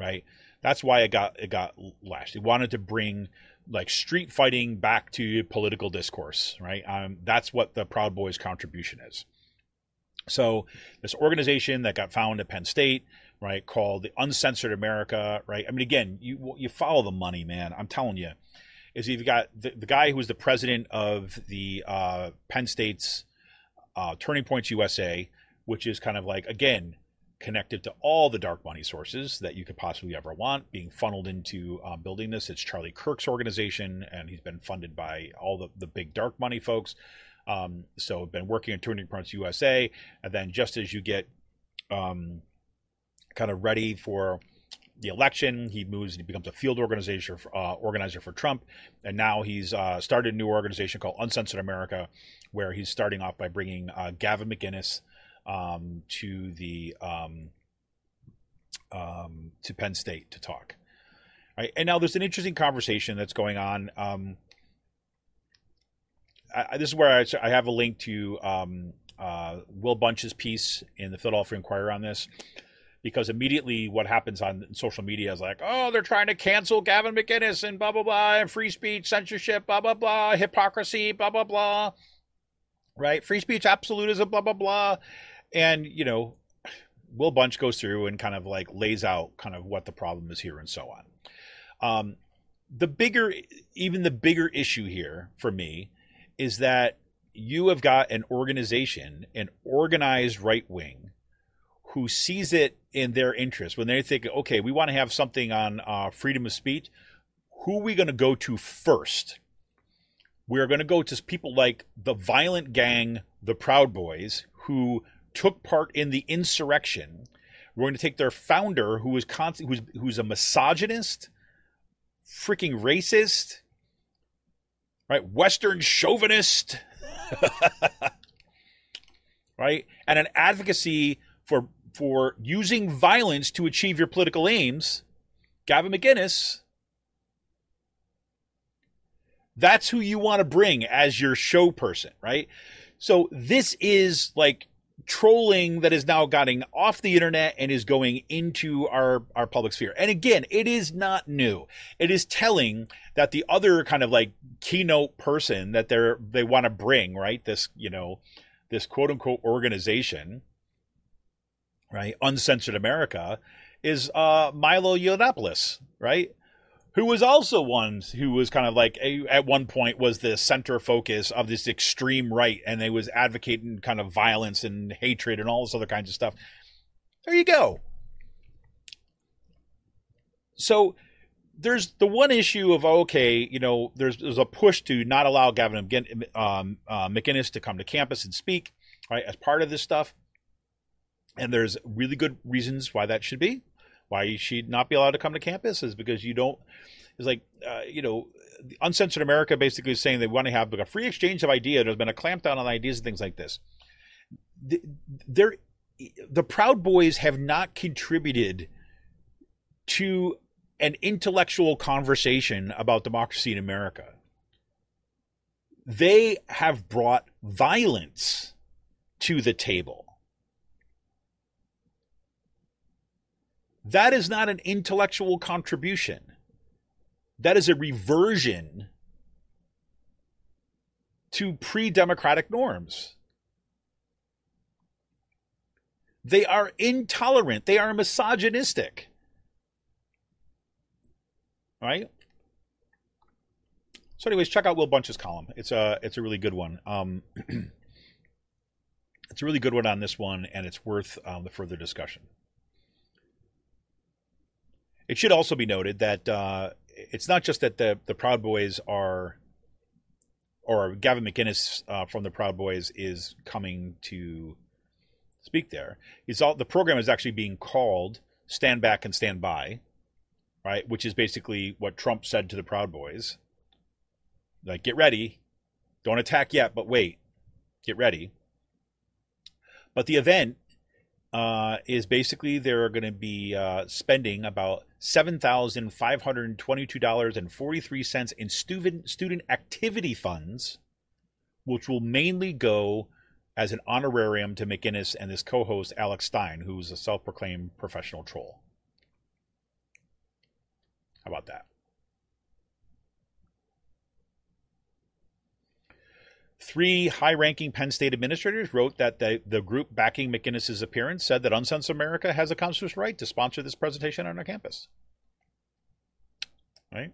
Right? That's why it got it got lashed. He wanted to bring like street fighting back to political discourse, right? Um, that's what the Proud Boys contribution is. So this organization that got found at Penn State, right, called the Uncensored America, right? I mean, again, you you follow the money, man. I'm telling you, is you've got the, the guy who was the president of the uh, Penn State's uh, Turning Points USA, which is kind of like again connected to all the dark money sources that you could possibly ever want being funneled into uh, building this. It's Charlie Kirk's organization, and he's been funded by all the, the big dark money folks. Um, so been working at Turning Points USA, and then just as you get um, kind of ready for the election, he moves and he becomes a field organizer for, uh, organizer for Trump, and now he's uh, started a new organization called Uncensored America, where he's starting off by bringing uh, Gavin McGinnis um, to the um, um, to Penn State to talk. Right, and now there's an interesting conversation that's going on. Um, I, this is where I, I have a link to um, uh, Will Bunch's piece in the Philadelphia Inquirer on this, because immediately what happens on social media is like, oh, they're trying to cancel Gavin McInnes and blah blah blah, and free speech, censorship, blah blah blah, hypocrisy, blah blah blah, right? Free speech, absolutism, blah blah blah, and you know, Will Bunch goes through and kind of like lays out kind of what the problem is here and so on. Um, the bigger, even the bigger issue here for me is that you have got an organization, an organized right wing, who sees it in their interest when they think, okay, we want to have something on uh, freedom of speech. Who are we going to go to first? We're going to go to people like the violent gang, the Proud Boys, who took part in the insurrection. We're going to take their founder, who was constant, who's who's a misogynist, freaking racist, right? Western chauvinist, right? And an advocacy for for using violence to achieve your political aims, Gavin McInnes. That's who you want to bring as your show person, right? So this is like trolling that is now getting off the internet and is going into our our public sphere. And again, it is not new. It is telling that the other kind of like keynote person that they're they want to bring, right? This, you know, this quote unquote organization, right? Uncensored America is uh Milo Yiannopoulos, right? who was also one who was kind of like a, at one point was the center focus of this extreme right and they was advocating kind of violence and hatred and all this other kinds of stuff there you go so there's the one issue of okay you know there's there's a push to not allow gavin um, uh, mcginnis to come to campus and speak right as part of this stuff and there's really good reasons why that should be why she'd not be allowed to come to campus is because you don't. It's like uh, you know, uncensored America basically is saying they want to have a free exchange of ideas. There's been a clampdown on ideas and things like this. There, the Proud Boys have not contributed to an intellectual conversation about democracy in America. They have brought violence to the table. That is not an intellectual contribution. That is a reversion to pre democratic norms. They are intolerant. They are misogynistic. Right? So, anyways, check out Will Bunch's column. It's a it's a really good one. Um, it's a really good one on this one, and it's worth um, the further discussion. It should also be noted that uh, it's not just that the the Proud Boys are, or Gavin McInnes uh, from the Proud Boys is coming to speak there. It's all the program is actually being called "Stand Back and Stand By," right? Which is basically what Trump said to the Proud Boys. Like, get ready, don't attack yet, but wait, get ready. But the event uh, is basically they're going to be uh, spending about seven thousand five hundred twenty-two dollars and forty-three cents in student student activity funds, which will mainly go as an honorarium to McInnes and his co-host Alex Stein, who's a self-proclaimed professional troll. How about that? Three high ranking Penn State administrators wrote that the, the group backing McInnes' appearance said that Uncensored America has a constitutional right to sponsor this presentation on our campus. Right?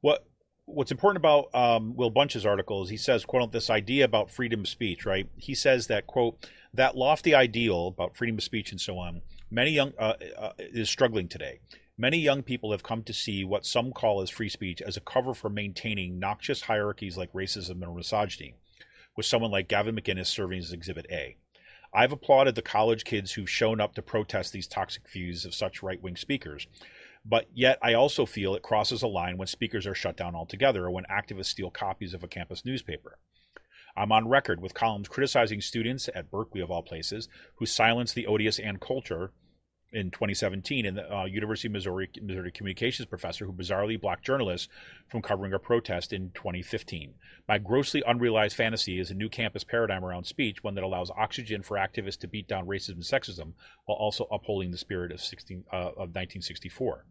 What what's important about um, Will Bunch's article is he says, quote, this idea about freedom of speech, right? He says that, quote, that lofty ideal about freedom of speech and so on, many young uh, uh, is struggling today. Many young people have come to see what some call as free speech as a cover for maintaining noxious hierarchies like racism and misogyny, with someone like Gavin McInnes serving as Exhibit A. I've applauded the college kids who've shown up to protest these toxic views of such right wing speakers, but yet I also feel it crosses a line when speakers are shut down altogether or when activists steal copies of a campus newspaper. I'm on record with columns criticizing students at Berkeley, of all places, who silenced the odious Ann Coulter in 2017 and the uh, University of Missouri, Missouri communications professor who bizarrely blocked journalists from covering a protest in 2015. My grossly unrealized fantasy is a new campus paradigm around speech, one that allows oxygen for activists to beat down racism and sexism while also upholding the spirit of, 16, uh, of 1964.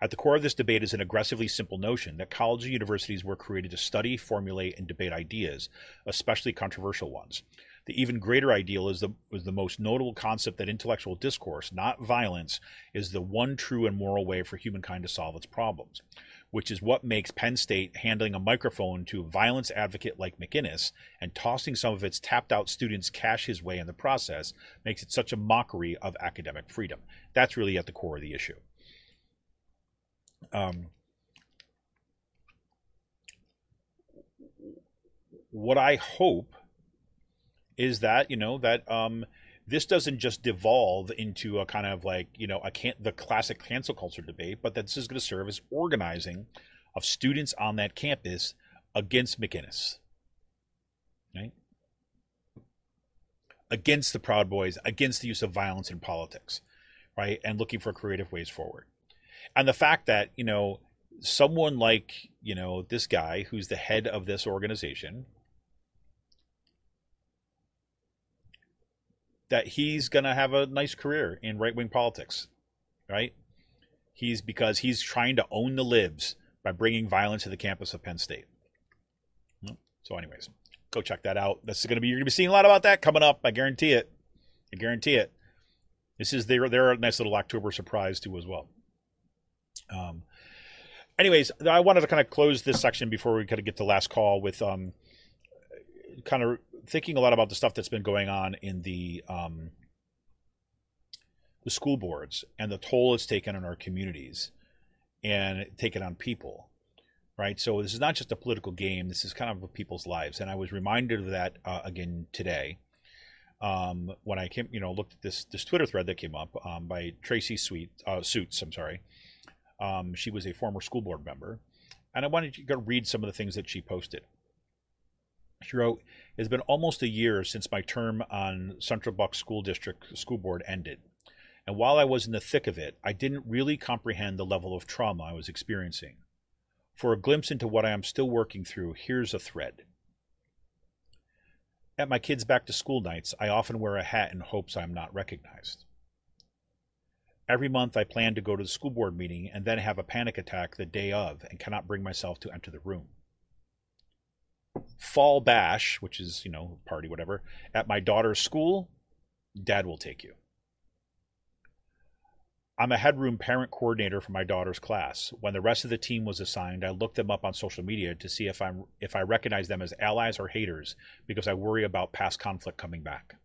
At the core of this debate is an aggressively simple notion that colleges and universities were created to study, formulate, and debate ideas, especially controversial ones. The even greater ideal is the, is the most notable concept that intellectual discourse, not violence, is the one true and moral way for humankind to solve its problems, which is what makes Penn State handling a microphone to a violence advocate like McInnes and tossing some of its tapped out students cash his way in the process makes it such a mockery of academic freedom. That's really at the core of the issue. Um, what I hope is that you know that um, this doesn't just devolve into a kind of like you know a can the classic cancel culture debate, but that this is going to serve as organizing of students on that campus against McInnes, right? Against the Proud Boys, against the use of violence in politics, right? And looking for creative ways forward. And the fact that you know someone like you know this guy who's the head of this organization that he's going to have a nice career in right wing politics, right? He's because he's trying to own the libs by bringing violence to the campus of Penn State. So, anyways, go check that out. This is going to be you're going to be seeing a lot about that coming up. I guarantee it. I guarantee it. This is their their nice little October surprise too as well. Um. Anyways, I wanted to kind of close this section before we kind of get to last call with um, kind of thinking a lot about the stuff that's been going on in the um, the school boards and the toll it's taken on our communities and taken on people right? So this is not just a political game. This is kind of people's lives. And i was reminded of that uh, again today um, when i came you know looked at this this twitter thread that came up um, by tracy sweet uh, suits i'm sorry. Um, she was a former school board member. And i wanted to go read some of the things that she posted she wrote, It has been almost a year since my term on Central Bucks School District School Board ended. And while I was in the thick of it, I didn't really comprehend the level of trauma I was experiencing. For a glimpse into what I am still working through, here's a thread. At my kids' back to school nights, I often wear a hat in hopes I am not recognized. Every month, I plan to go to the school board meeting and then have a panic attack the day of and cannot bring myself to enter the room fall bash, which is, you know, party, whatever, at my daughter's school, dad will take you. I'm a headroom parent coordinator for my daughter's class. When the rest of the team was assigned, I looked them up on social media to see if I'm if I recognize them as allies or haters because I worry about past conflict coming back.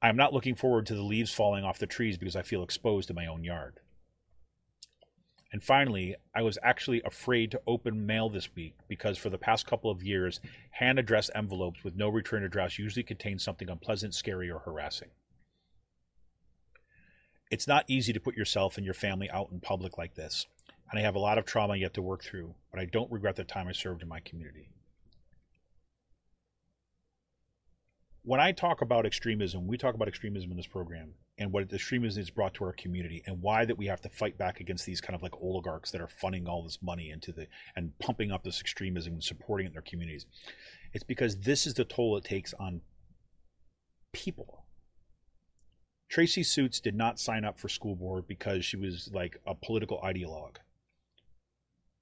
I'm not looking forward to the leaves falling off the trees because I feel exposed in my own yard. And finally, I was actually afraid to open mail this week because for the past couple of years, hand addressed envelopes with no return address usually contain something unpleasant, scary, or harassing. It's not easy to put yourself and your family out in public like this, and I have a lot of trauma yet to work through, but I don't regret the time I served in my community. When I talk about extremism, we talk about extremism in this program and what the extremism is brought to our community and why that we have to fight back against these kind of like oligarchs that are funding all this money into the and pumping up this extremism and supporting it in their communities. It's because this is the toll it takes on people. Tracy Suits did not sign up for school board because she was like a political ideologue.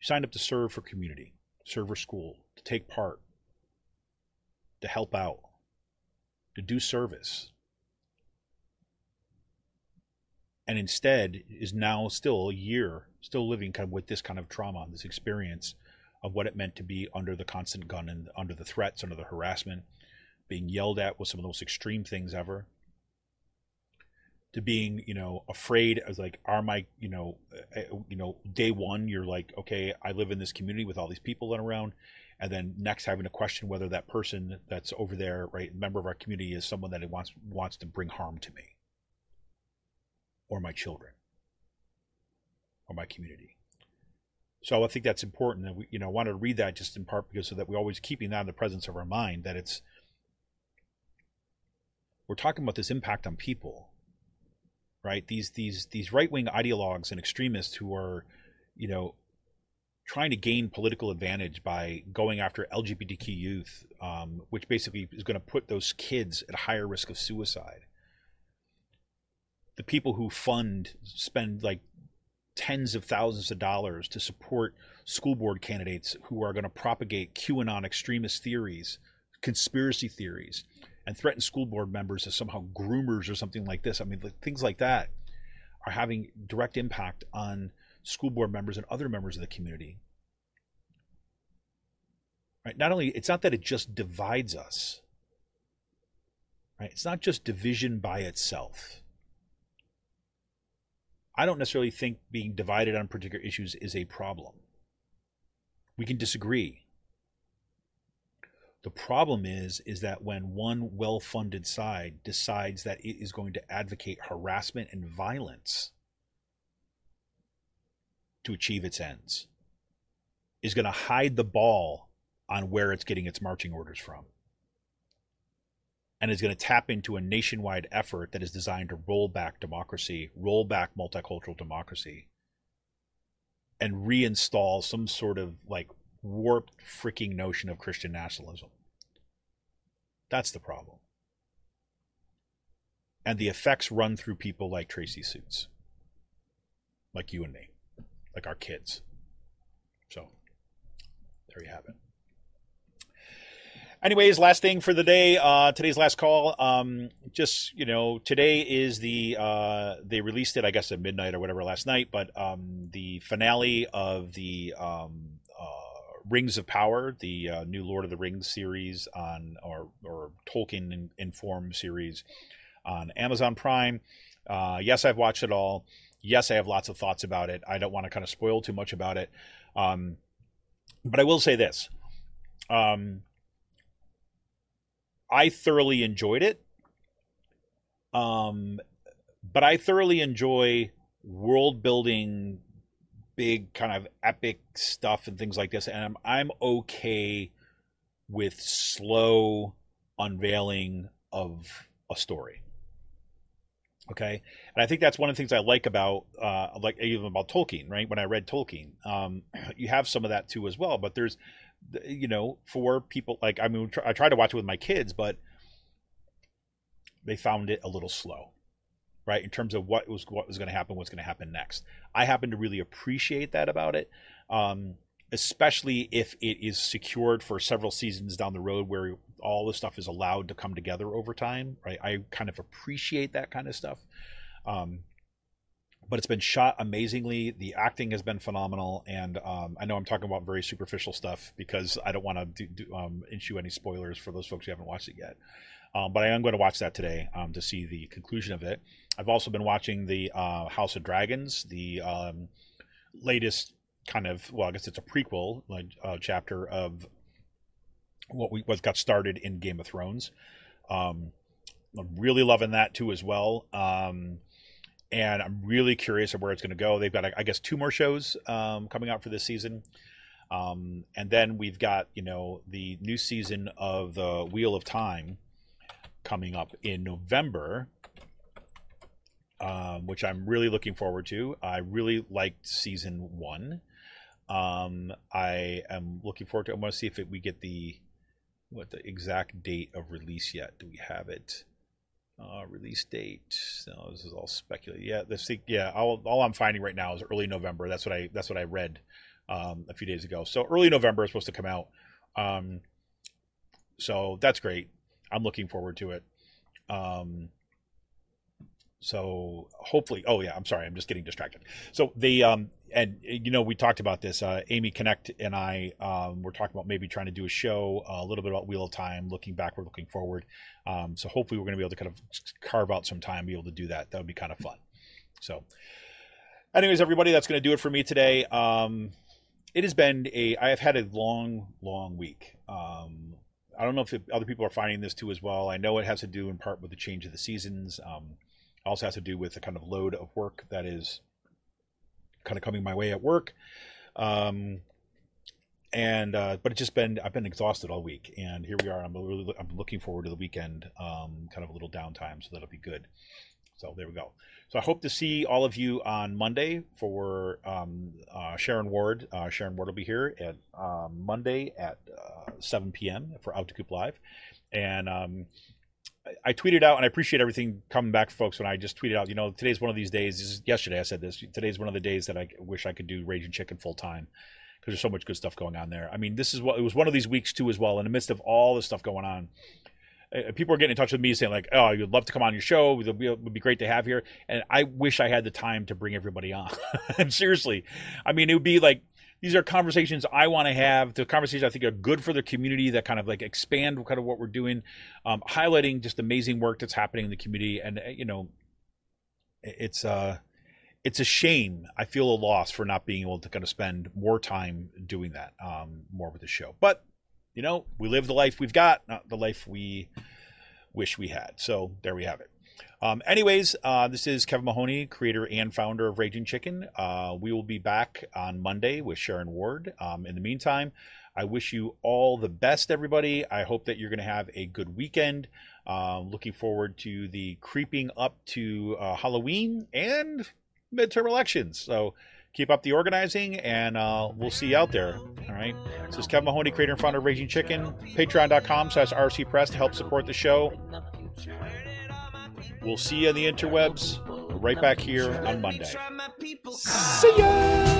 She signed up to serve her community, serve her school, to take part, to help out, to do service. And instead is now still a year, still living kind of with this kind of trauma, this experience of what it meant to be under the constant gun and under the threats, under the harassment, being yelled at with some of the most extreme things ever to being you know afraid as like are my you know uh, you know day one you're like okay i live in this community with all these people around and then next having to question whether that person that's over there right member of our community is someone that wants wants to bring harm to me or my children or my community. So i think that's important that we you know I wanted to read that just in part because so that we're always keeping that in the presence of our mind that it's we're talking about this impact on people right? These these these right-wing ideologues and extremists who are you know trying to gain political advantage by going after lgbtq youth um, which basically is going to put those kids at higher risk of suicide the people who fund spend like tens of thousands of dollars to support school board candidates who are going to propagate qanon extremist theories conspiracy theories and threaten school board members as somehow groomers or something like this. I mean, things like that are having direct impact on school board members and other members of the community. Right? Not only it's not that it just divides us. Right? It's not just division by itself. I don't necessarily think being divided on particular issues is a problem. We can disagree. The problem is is that when one well-funded side decides that it is going to advocate harassment and violence to achieve its ends, is going to hide the ball on where it's getting its marching orders from. And is going to tap into a nationwide effort that is designed to roll back democracy, roll back multicultural democracy, and reinstall some sort of like warped freaking notion of Christian nationalism. That's the problem. And the effects run through people like Tracy Suits, like you and me, like our kids. So there you have it. Anyways, last thing for the day. Uh, today's last call. Um, just you know, today is the uh, they released it, I guess, at midnight or whatever last night. But um, the finale of the um, uh, Rings of Power, the uh, new Lord of the Rings series on or or Tolkien informed series on Amazon Prime. Uh, yes, I've watched it all. Yes, I have lots of thoughts about it. I don't want to kind of spoil too much about it, um, but I will say this. Um, I thoroughly enjoyed it. Um, but I thoroughly enjoy world building, big kind of epic stuff and things like this, and I'm I'm okay with slow unveiling of a story. Okay, and I think that's one of the things I like about uh, like even about Tolkien, right? When I read Tolkien, um, you have some of that too as well. But there's you know, for people like I mean, I tried to watch it with my kids, but they found it a little slow, right? In terms of what was what was going to happen, what's going to happen next. I happen to really appreciate that about it, um, especially if it is secured for several seasons down the road, where all the stuff is allowed to come together over time, right? I kind of appreciate that kind of stuff. Um, but it's been shot amazingly. The acting has been phenomenal, and um, I know I'm talking about very superficial stuff because I don't want to do, do, um, issue any spoilers for those folks who haven't watched it yet. Um, but I am going to watch that today um, to see the conclusion of it. I've also been watching the uh, House of Dragons, the um, latest kind of well, I guess it's a prequel uh, chapter of what we what got started in Game of Thrones. Um, I'm really loving that too as well. Um, and I'm really curious of where it's going to go. They've got, I guess, two more shows um, coming out for this season. Um, and then we've got, you know, the new season of the Wheel of Time coming up in November, um, which I'm really looking forward to. I really liked season one. Um, I am looking forward to. I want to see if it, we get the what the exact date of release yet. Do we have it? Uh, release date. This is all speculative. Yeah, this yeah. All, all I'm finding right now is early November. That's what I that's what I read um, a few days ago. So early November is supposed to come out. Um, so that's great. I'm looking forward to it. Um, so hopefully, oh yeah, I'm sorry, I'm just getting distracted. So the um, and you know we talked about this. Uh, Amy Connect and I um, we're talking about maybe trying to do a show uh, a little bit about Wheel of Time, looking backward, looking forward. Um, so hopefully we're going to be able to kind of carve out some time, be able to do that. That would be kind of fun. So, anyways, everybody, that's going to do it for me today. Um, it has been a I have had a long, long week. Um, I don't know if other people are finding this too as well. I know it has to do in part with the change of the seasons. Um, also has to do with the kind of load of work that is kind of coming my way at work. Um, and uh, but it's just been I've been exhausted all week, and here we are. I'm really I'm looking forward to the weekend, um, kind of a little downtime, so that'll be good. So there we go. So I hope to see all of you on Monday for um, uh, Sharon Ward. Uh, Sharon Ward will be here at um, Monday at uh, 7 p.m. for Out to Coop Live, and um, I tweeted out, and I appreciate everything coming back, folks. When I just tweeted out, you know, today's one of these days. Yesterday I said this. Today's one of the days that I wish I could do Raging Chicken full time because there's so much good stuff going on there. I mean, this is what it was one of these weeks too, as well. In the midst of all this stuff going on, uh, people are getting in touch with me saying like, "Oh, you'd love to come on your show. It would be great to have here." And I wish I had the time to bring everybody on. and seriously, I mean, it would be like these are conversations I want to have. The conversations I think are good for the community that kind of like expand kind of what we're doing, um, highlighting just amazing work that's happening in the community. And uh, you know, it's uh, it's a shame. I feel a loss for not being able to kind of spend more time doing that, um, more with the show. But you know, we live the life we've got, not the life we wish we had. So there we have it. Um, anyways, uh, this is Kevin Mahoney, creator and founder of Raging Chicken. Uh, we will be back on Monday with Sharon Ward. Um, in the meantime, I wish you all the best, everybody. I hope that you're going to have a good weekend. Um, looking forward to the creeping up to uh, Halloween and midterm elections. So keep up the organizing, and uh, we'll see you out there. All right. This is Kevin Mahoney, creator and founder of Raging Chicken. Patreon.com slash RC Press to help support the show. We'll see you on the interwebs right back here on Monday. See ya!